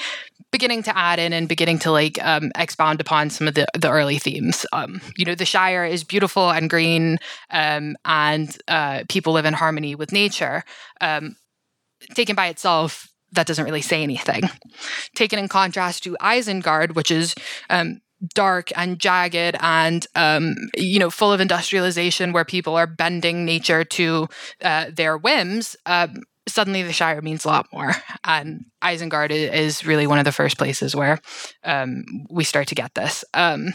beginning to add in and beginning to like um, expound upon some of the, the early themes. Um, you know, the Shire is beautiful and green, um, and uh, people live in harmony with nature. Um, taken by itself, that doesn't really say anything. Taken in contrast to Isengard, which is um, dark and jagged and um, you know full of industrialization where people are bending nature to uh, their whims um, suddenly the shire means a lot more and isengard is really one of the first places where um, we start to get this um,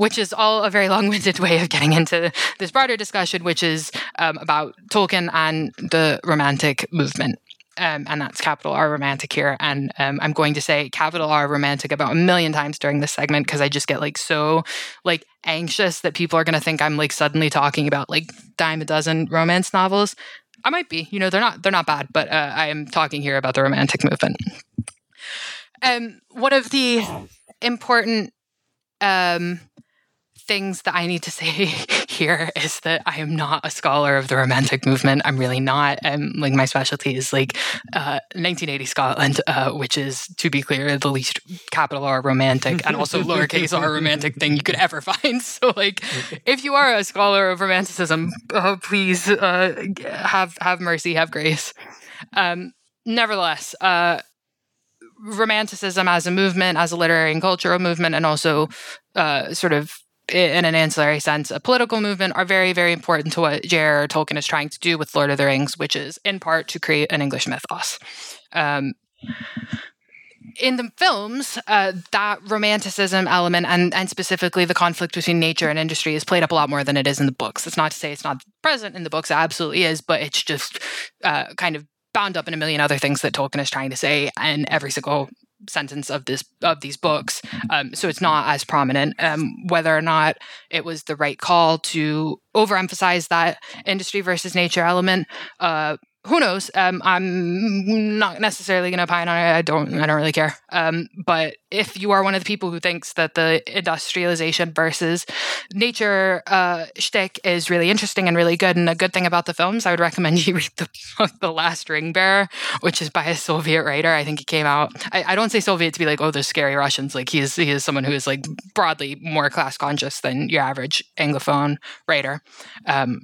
which is all a very long-winded way of getting into this broader discussion, which is um, about Tolkien and the Romantic movement. Um, and that's capital R romantic here. And um, I'm going to say capital R romantic about a million times during this segment because I just get like so like anxious that people are going to think I'm like suddenly talking about like dime a dozen romance novels. I might be, you know, they're not they're not bad, but uh, I am talking here about the romantic movement. Um, one of the important um, things that I need to say here is that I am not a scholar of the Romantic movement. I'm really not. Um, like my specialty is like uh, 1980 Scotland, uh, which is, to be clear, the least capital R romantic and also lowercase r romantic thing you could ever find. So, like, if you are a scholar of Romanticism, uh, please uh, have have mercy, have grace. Um, nevertheless, uh, Romanticism as a movement, as a literary and cultural movement, and also uh, sort of in an ancillary sense, a political movement are very, very important to what J.R.R. Tolkien is trying to do with Lord of the Rings, which is in part to create an English mythos. Um, in the films, uh, that romanticism element and, and specifically the conflict between nature and industry is played up a lot more than it is in the books. It's not to say it's not present in the books, it absolutely is, but it's just uh, kind of bound up in a million other things that Tolkien is trying to say, and every single sentence of this of these books. Um, so it's not as prominent. Um, whether or not it was the right call to overemphasize that industry versus nature element, uh, who knows? Um, I'm not necessarily going to opine on it. I don't. I don't really care. Um, but if you are one of the people who thinks that the industrialization versus nature uh, shtick is really interesting and really good, and a good thing about the films, I would recommend you read the book "The Last Ring Bearer," which is by a Soviet writer. I think it came out. I, I don't say Soviet to be like, oh, those scary Russians. Like he is. He is someone who is like broadly more class conscious than your average Anglophone writer. Um,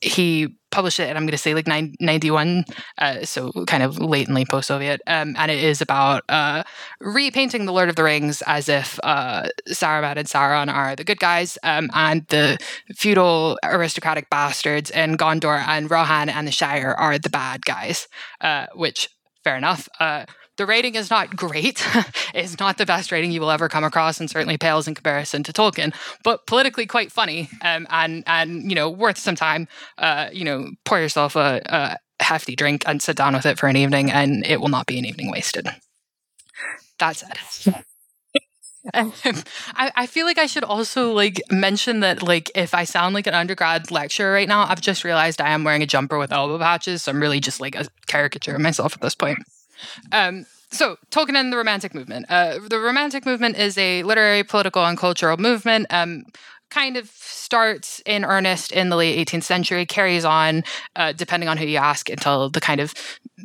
he published it, and I'm going to say like 91, uh, so kind of latently post Soviet. Um, and it is about uh, repainting the Lord of the Rings as if uh, Saruman and Sauron are the good guys, um, and the feudal aristocratic bastards in Gondor and Rohan and the Shire are the bad guys, uh, which, fair enough. The rating is not great. it's not the best rating you will ever come across, and certainly pales in comparison to Tolkien. But politically quite funny, um, and and you know worth some time. Uh, you know, pour yourself a, a hefty drink and sit down with it for an evening, and it will not be an evening wasted. That said. I, I feel like I should also like mention that like if I sound like an undergrad lecturer right now, I've just realized I am wearing a jumper with elbow patches, so I'm really just like a caricature of myself at this point. Um, so, Tolkien and the Romantic movement. Uh, the Romantic movement is a literary, political, and cultural movement. Um, kind of starts in earnest in the late 18th century, carries on, uh, depending on who you ask, until the kind of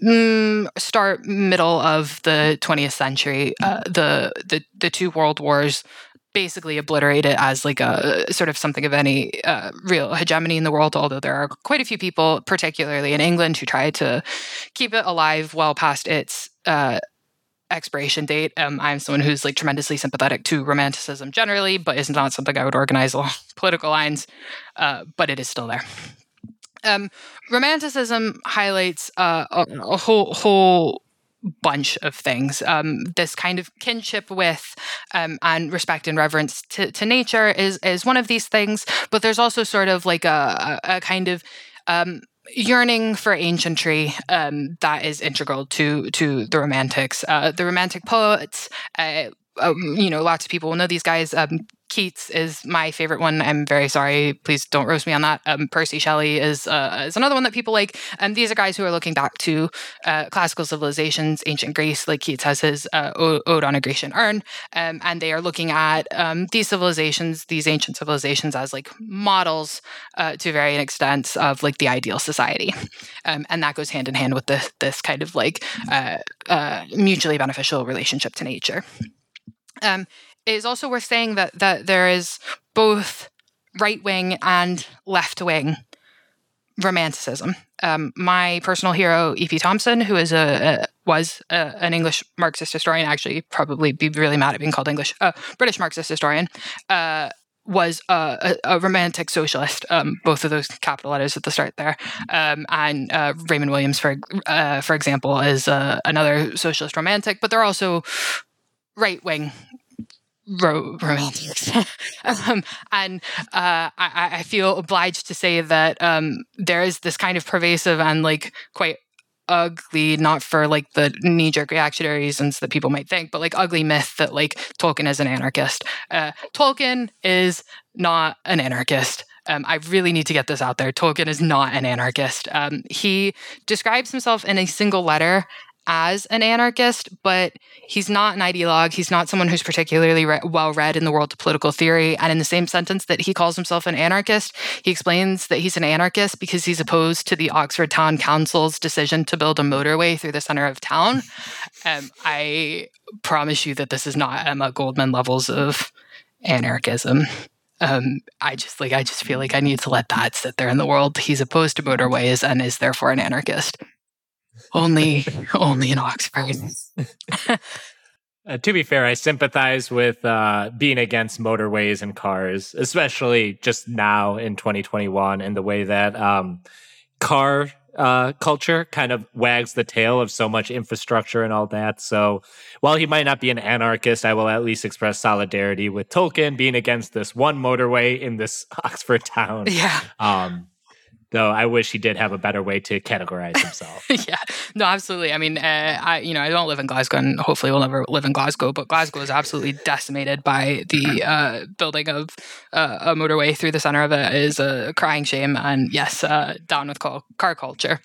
mm, start middle of the 20th century. Uh, the, the the two world wars basically obliterate it as like a sort of something of any uh, real hegemony in the world. Although there are quite a few people, particularly in England, who try to keep it alive well past its uh, expiration date. Um, I'm someone who's like tremendously sympathetic to romanticism generally, but is not something I would organize along political lines. Uh, but it is still there. Um, romanticism highlights uh, a, a, whole whole bunch of things. Um, this kind of kinship with um, and respect and reverence to, to, nature is is one of these things. But there's also sort of like a, a, kind of um, yearning for ancientry um, that is integral to to the romantics uh, the romantic poets uh, um, you know lots of people will know these guys um, Keats is my favorite one. I'm very sorry. Please don't roast me on that. Um, Percy Shelley is uh, is another one that people like. And these are guys who are looking back to uh, classical civilizations, ancient Greece, like Keats has his uh, Ode on a Grecian Urn, um, and they are looking at um, these civilizations, these ancient civilizations, as like models uh, to varying extents of like the ideal society, um, and that goes hand in hand with this this kind of like uh, uh, mutually beneficial relationship to nature. Um, it is also worth saying that that there is both right wing and left wing romanticism. Um, my personal hero, E.P. Thompson, who is a, a was a, an English Marxist historian, actually probably be really mad at being called English, uh, British Marxist historian, uh, was a, a, romantic socialist. Um, both of those capital letters at the start there. Um, and uh, Raymond Williams, for uh, for example, is uh, another socialist romantic. But they're also right wing ro- romantics. um, and uh, I, I, feel obliged to say that um, there is this kind of pervasive and like quite ugly, not for like the knee jerk reactionary reasons that people might think, but like ugly myth that like Tolkien is an anarchist. Uh, Tolkien is not an anarchist. Um, I really need to get this out there. Tolkien is not an anarchist. Um, he describes himself in a single letter as an anarchist, but he's not an ideologue. He's not someone who's particularly re- well read in the world of political theory. And in the same sentence that he calls himself an anarchist, he explains that he's an anarchist because he's opposed to the Oxford Town Council's decision to build a motorway through the center of town. Um, I promise you that this is not Emma Goldman levels of anarchism. Um, I just like I just feel like I need to let that sit there in the world. He's opposed to motorways and is therefore an anarchist only only in Oxford. Uh, to be fair, I sympathize with uh, being against motorways and cars, especially just now in 2021, and the way that um, car uh, culture kind of wags the tail of so much infrastructure and all that. So, while he might not be an anarchist, I will at least express solidarity with Tolkien being against this one motorway in this Oxford town. Yeah. Um, though I wish he did have a better way to categorize himself. yeah, no, absolutely. I mean, uh, I you know I don't live in Glasgow, and hopefully we'll never live in Glasgow. But Glasgow is absolutely decimated by the uh, building of uh, a motorway through the center of it is a crying shame. And yes, uh, down with car culture.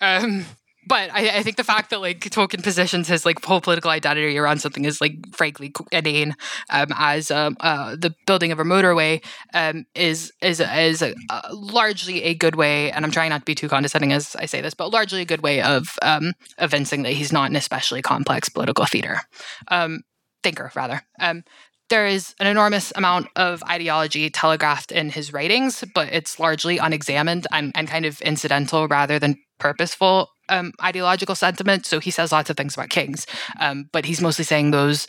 Um, but I, I, think the fact that like Tolkien positions his like whole political identity around something is like frankly inane, um, as um, uh, the building of a motorway um, is is is a, a, largely a good way, and I'm trying not to be too condescending as I say this, but largely a good way of um, evincing that he's not an especially complex political theater um, thinker, rather. Um, there is an enormous amount of ideology telegraphed in his writings, but it's largely unexamined and, and kind of incidental rather than purposeful um, ideological sentiment. So he says lots of things about kings, um, but he's mostly saying those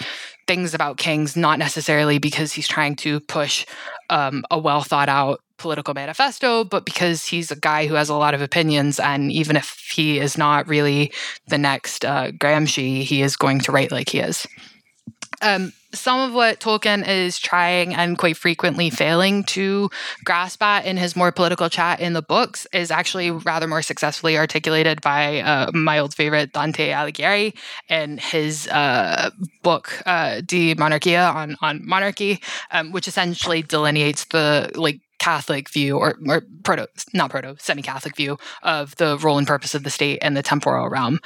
things about kings not necessarily because he's trying to push um, a well thought out political manifesto, but because he's a guy who has a lot of opinions. And even if he is not really the next uh, Gramsci, he is going to write like he is. Um, some of what Tolkien is trying and quite frequently failing to grasp at in his more political chat in the books is actually rather more successfully articulated by uh, my old favorite Dante Alighieri in his uh, book uh, De Monarchia on on monarchy, um, which essentially delineates the like Catholic view or, or proto, not proto, semi Catholic view of the role and purpose of the state and the temporal realm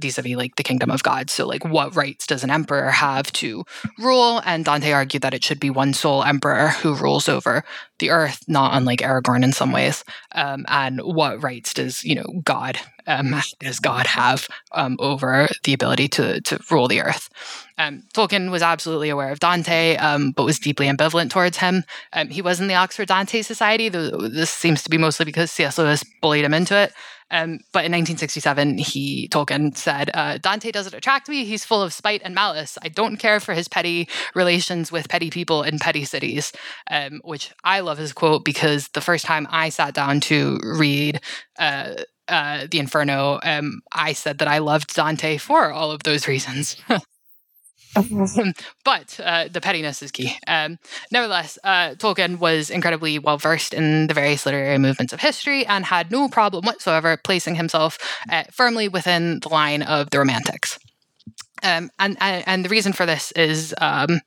vis a vis like the kingdom of God. So, like, what rights does an emperor have to rule? And Dante argued that it should be one sole emperor who rules over the earth, not unlike Aragorn in some ways. Um, and what rights does, you know, God um, does God have um, over the ability to to rule the earth? Um, Tolkien was absolutely aware of Dante, um, but was deeply ambivalent towards him. Um, he was in the Oxford Dante Society. This seems to be mostly because C.S. Lewis bullied him into it. Um, but in 1967, he Tolkien said, uh, "Dante doesn't attract me. He's full of spite and malice. I don't care for his petty relations with petty people in petty cities." Um, which I love his quote because the first time I sat down to read. Uh, uh, the Inferno, um, I said that I loved Dante for all of those reasons. but uh, the pettiness is key. Um, nevertheless, uh, Tolkien was incredibly well versed in the various literary movements of history and had no problem whatsoever placing himself uh, firmly within the line of the Romantics. Um, and, and, and the reason for this is um,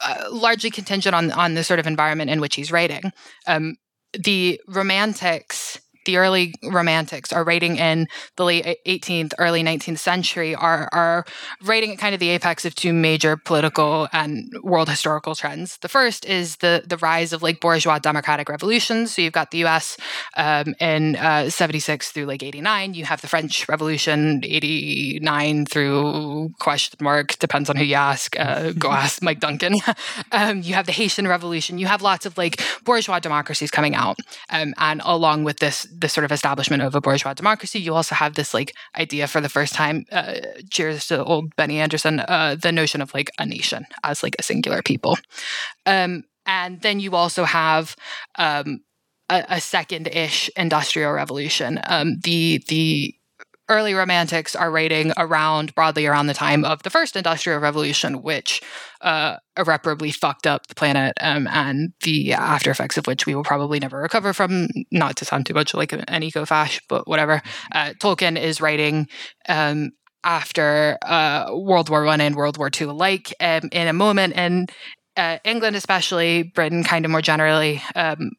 uh, largely contingent on on the sort of environment in which he's writing. Um, the Romantics the early romantics are writing in the late 18th, early 19th century are, are writing at kind of the apex of two major political and world historical trends. The first is the, the rise of like bourgeois democratic revolutions. So you've got the US um, in uh, 76 through like 89. You have the French Revolution 89 through question mark, depends on who you ask. Uh, go ask Mike Duncan. um, you have the Haitian Revolution. You have lots of like bourgeois democracies coming out. Um, and along with this the sort of establishment of a bourgeois democracy, you also have this like idea for the first time, uh, cheers to old Benny Anderson, uh, the notion of like a nation as like a singular people. Um, and then you also have um, a, a second-ish industrial revolution. Um, the the early romantics are writing around broadly around the time of the first industrial revolution which uh, irreparably fucked up the planet um, and the after effects of which we will probably never recover from not to sound too much like an eco-fash but whatever. Uh, tolkien is writing um, after uh, world war one and world war two alike um, in a moment and uh, england especially britain kind of more generally um,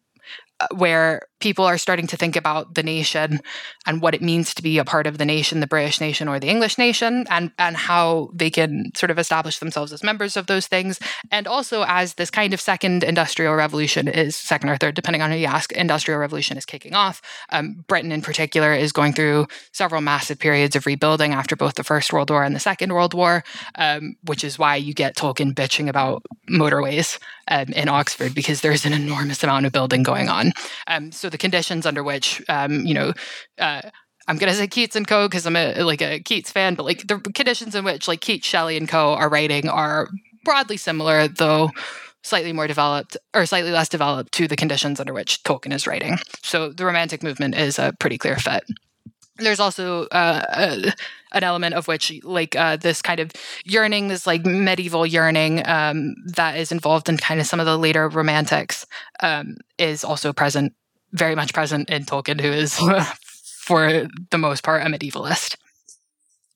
where people are starting to think about the nation and what it means to be a part of the nation, the British nation or the English nation, and, and how they can sort of establish themselves as members of those things. And also, as this kind of second industrial revolution is second or third, depending on who you ask, industrial revolution is kicking off. Um, Britain, in particular, is going through several massive periods of rebuilding after both the First World War and the Second World War, um, which is why you get Tolkien bitching about motorways um, in Oxford because there's an enormous amount of building going on. Um, the conditions under which, um, you know, uh, I'm gonna say Keats and Co. because I'm a, like a Keats fan, but like the conditions in which like Keats, Shelley, and Co. are writing are broadly similar, though slightly more developed or slightly less developed to the conditions under which Tolkien is writing. So the Romantic movement is a pretty clear fit. There's also uh, uh, an element of which, like uh, this kind of yearning, this like medieval yearning um, that is involved in kind of some of the later romantics, um, is also present very much present in Tolkien, who is, for the most part, a medievalist.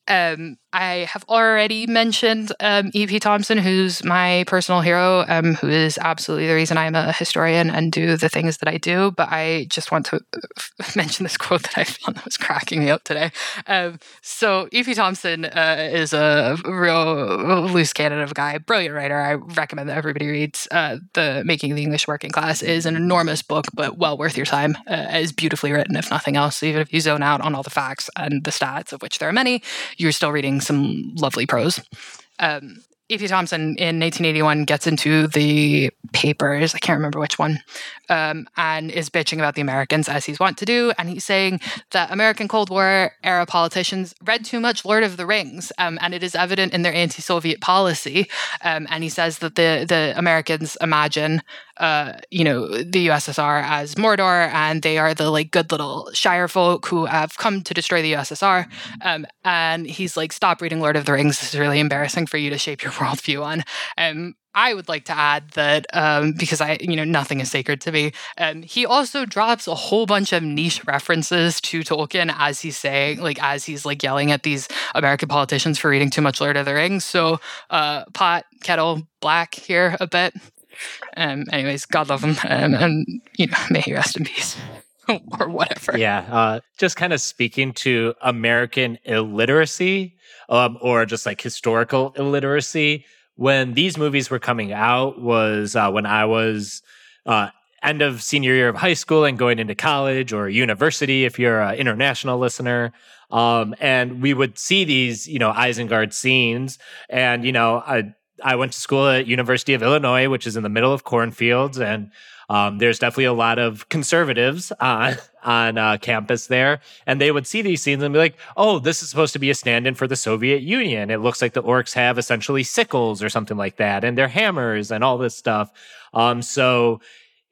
Um, I have already mentioned um, E.P. Thompson, who's my personal hero, um, who is absolutely the reason I'm a historian and do the things that I do. But I just want to mention this quote that I found that was cracking me up today. Um, so E.P. Thompson uh, is a real loose cannon of a guy, brilliant writer. I recommend that everybody reads uh, the Making the English Working Class. is an enormous book, but well worth your time. Uh, is beautifully written, if nothing else. Even if you zone out on all the facts and the stats, of which there are many, you're still reading some lovely prose. Um, E.P. Thompson in 1881 gets into the papers, I can't remember which one, um, and is bitching about the Americans as he's wont to do. And he's saying that American Cold War era politicians read too much Lord of the Rings, um, and it is evident in their anti Soviet policy. Um, and he says that the, the Americans imagine uh, you know, the USSR as Mordor, and they are the like good little Shire folk who have come to destroy the USSR. Um, and he's like, "Stop reading Lord of the Rings. This is really embarrassing for you to shape your worldview on." Um, I would like to add that um, because I, you know, nothing is sacred to me. Um, he also drops a whole bunch of niche references to Tolkien as he's saying, like as he's like yelling at these American politicians for reading too much Lord of the Rings. So, uh, pot, kettle, black here a bit. Um, anyways, God love him, um, and you know, may he rest in peace. or whatever. Yeah, uh, just kind of speaking to American illiteracy, um, or just like historical illiteracy. When these movies were coming out, was uh, when I was uh, end of senior year of high school and going into college or university. If you're an international listener, um, and we would see these, you know, Isengard scenes, and you know, I I went to school at University of Illinois, which is in the middle of cornfields, and um, there's definitely a lot of conservatives on on uh, campus there, and they would see these scenes and be like, "Oh, this is supposed to be a stand-in for the Soviet Union. It looks like the orcs have essentially sickles or something like that, and they're hammers and all this stuff." Um, so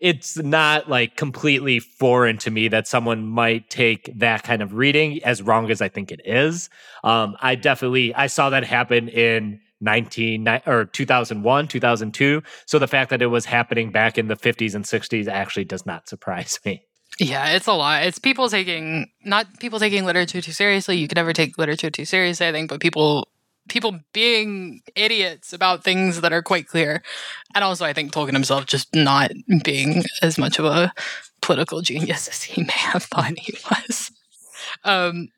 it's not like completely foreign to me that someone might take that kind of reading as wrong as I think it is. Um, I definitely I saw that happen in 19 or 2001 2002 so the fact that it was happening back in the 50s and 60s actually does not surprise me. Yeah it's a lot. It's people taking not people taking literature too seriously. You can never take literature too seriously i think but people people being idiots about things that are quite clear. And also i think tolkien himself just not being as much of a political genius as he may have thought he was. Um,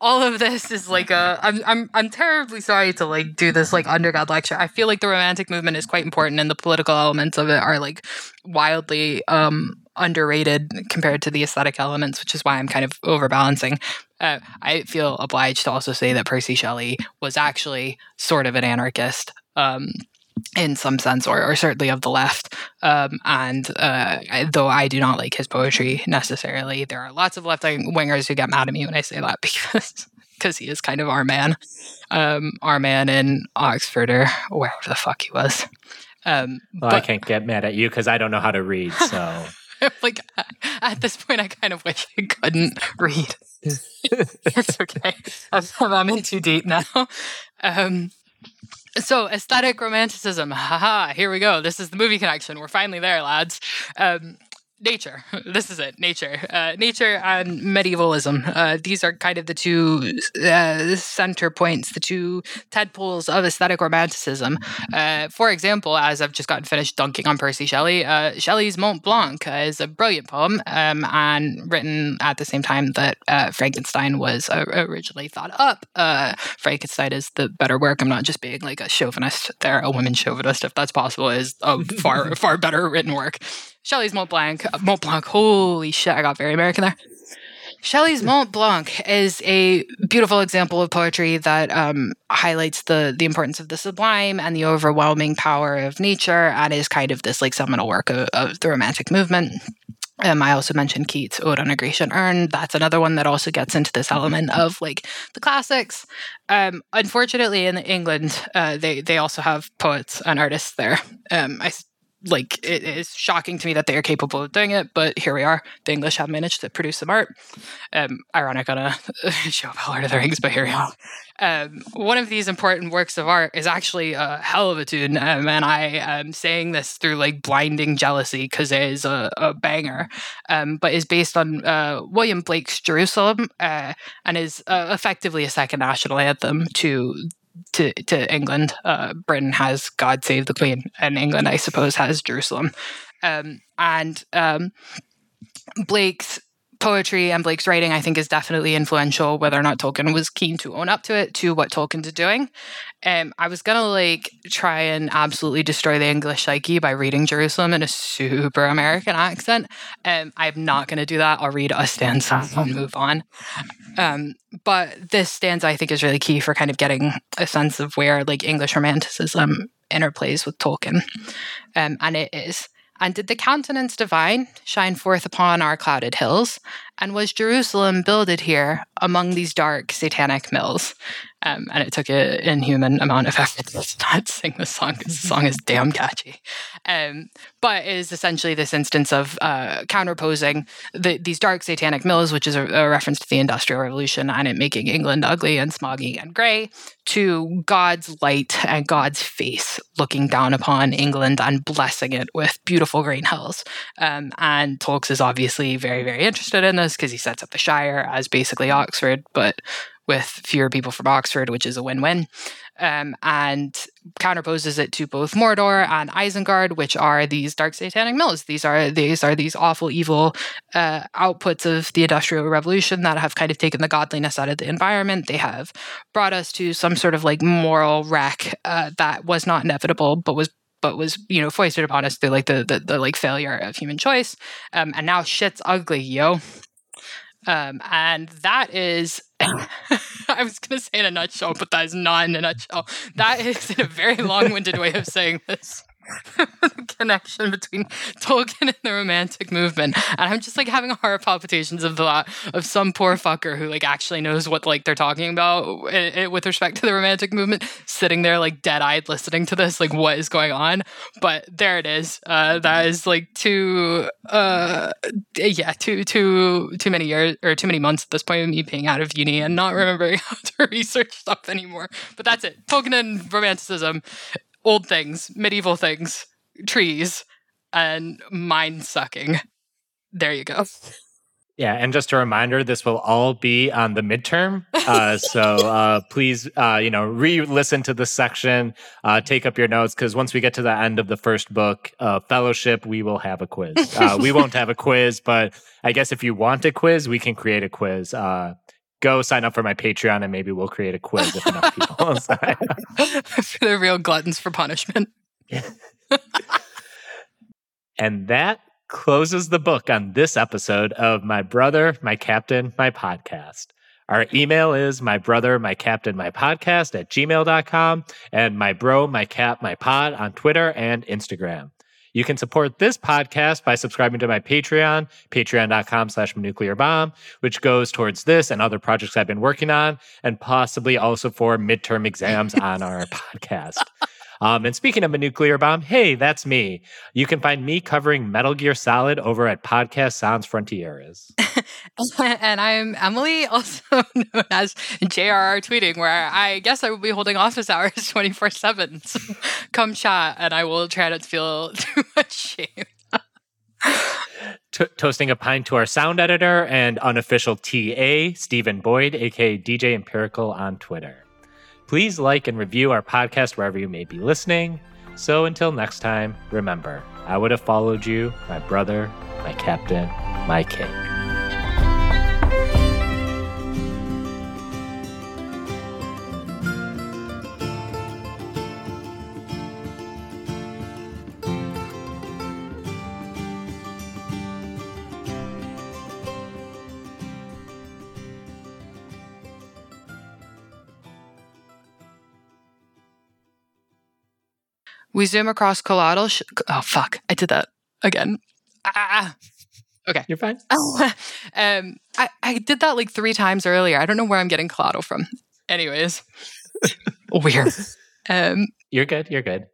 all of this is like a I'm I'm I'm terribly sorry to like do this like undergrad lecture. I feel like the romantic movement is quite important and the political elements of it are like wildly um underrated compared to the aesthetic elements, which is why I'm kind of overbalancing. Uh, I feel obliged to also say that Percy Shelley was actually sort of an anarchist. Um, in some sense, or, or certainly of the left. Um, and uh, though I do not like his poetry necessarily, there are lots of left wingers who get mad at me when I say that because because he is kind of our man, um, our man in Oxford or wherever the fuck he was. Um, well, but, I can't get mad at you because I don't know how to read. So, like at this point, I kind of wish I couldn't read. it's okay. I'm, I'm in too deep now. Um, so aesthetic romanticism. Haha, here we go. This is the movie connection. We're finally there, lads. Um, nature. This is it. Nature. Uh, nature and medievalism. Uh, these are kind of the two uh, center points, the two tadpoles of aesthetic romanticism. Uh, for example, as I've just gotten finished dunking on Percy Shelley, uh, Shelley's Mont Blanc is a brilliant poem um, and written at the same time that uh, Frankenstein was originally thought up. Frankenstein is the better work. I'm not just being like a chauvinist there, a woman chauvinist, if that's possible, is a far, far better written work. Shelley's Mont Blanc. Mont Blanc. Holy shit, I got very American there. Shelley's Mont Blanc is a beautiful example of poetry that um, highlights the the importance of the sublime and the overwhelming power of nature, and is kind of this like seminal work of, of the Romantic movement. Um, I also mentioned Keats' Ode on a Grecian Urn. That's another one that also gets into this element of like the classics. Um, unfortunately, in England, uh, they they also have poets and artists there. Um, I like it is shocking to me that they are capable of doing it, but here we are. The English have managed to produce some art. Um, ironic on a show about Lord of the Rings, but here we are. Um, one of these important works of art is actually a hell of a tune, um, and I am saying this through like blinding jealousy because it is a, a banger, um, but is based on uh, William Blake's Jerusalem uh, and is uh, effectively a second national anthem to to to England. Uh, Britain has God Save the Queen, and England, I suppose, has Jerusalem. Um, and um, Blake's poetry and Blake's writing, I think, is definitely influential. Whether or not Tolkien was keen to own up to it, to what Tolkien's doing. Um, I was gonna like try and absolutely destroy the English psyche by reading Jerusalem in a super American accent. Um, I'm not gonna do that. I'll read a stanza and move on. Um, but this stanza, I think, is really key for kind of getting a sense of where like English Romanticism interplays with Tolkien, um, and it is. And did the countenance divine shine forth upon our clouded hills? And was Jerusalem builded here among these dark satanic mills? Um, and it took an inhuman amount of effort to not sing this song because the song is damn catchy. Um, but it is essentially this instance of uh, counterposing the, these dark satanic mills, which is a, a, reference to the Industrial Revolution and it making England ugly and smoggy and grey, to God's light and God's face looking down upon England and blessing it with beautiful green hills. Um, and Tolkien is obviously very, very interested in this because he sets up the Shire as basically Oxford, but with fewer people from Oxford, which is a win win. Um, and counterposes it to both Mordor and Isengard, which are these dark satanic mills. These are these are these awful, evil uh, outputs of the Industrial Revolution that have kind of taken the godliness out of the environment. They have brought us to some sort of like moral wreck uh, that was not inevitable, but was but was you know foisted upon us through like the the, the like failure of human choice. Um, and now shit's ugly, yo. Um, and that is, I was going to say in a nutshell, but that is not in a nutshell. That is in a very long winded way of saying this. connection between Tolkien and the Romantic movement, and I'm just like having heart palpitations of the thought of some poor fucker who like actually knows what like they're talking about it, it, with respect to the Romantic movement, sitting there like dead eyed listening to this, like what is going on. But there it is. Uh, that is like too, uh, yeah, too too too many years or too many months at this point of me being out of uni and not remembering how to research stuff anymore. But that's it. Tolkien and Romanticism old things, medieval things, trees, and mind sucking. There you go. Yeah, and just a reminder, this will all be on the midterm. Uh, so uh, please, uh, you know, re-listen to this section, uh, take up your notes, because once we get to the end of the first book, uh, Fellowship, we will have a quiz. Uh, we won't have a quiz, but I guess if you want a quiz, we can create a quiz go sign up for my Patreon and maybe we'll create a quiz if enough people sign for the real gluttons for punishment. and that closes the book on this episode of My Brother, My Captain, My Podcast. Our email is my brother, my captain, my podcast at gmail.com and my bro, my cap, my pod on Twitter and Instagram. You can support this podcast by subscribing to my Patreon, patreon.com slash nuclear bomb, which goes towards this and other projects I've been working on, and possibly also for midterm exams on our podcast. Um, and speaking of a nuclear bomb, hey, that's me. You can find me covering Metal Gear Solid over at Podcast Sans Frontieres. and I'm Emily, also known as JRR Tweeting, where I guess I will be holding office hours 24 7. So come chat, and I will try not to feel too much shame. T- toasting a pint to our sound editor and unofficial TA, Stephen Boyd, aka DJ Empirical on Twitter. Please like and review our podcast wherever you may be listening. So until next time, remember, I would have followed you, my brother, my captain, my king. We zoom across collateral. Sh- oh, fuck. I did that again. Ah. Okay. You're fine. um, I, I did that like three times earlier. I don't know where I'm getting collateral from. Anyways, weird. Um, You're good. You're good.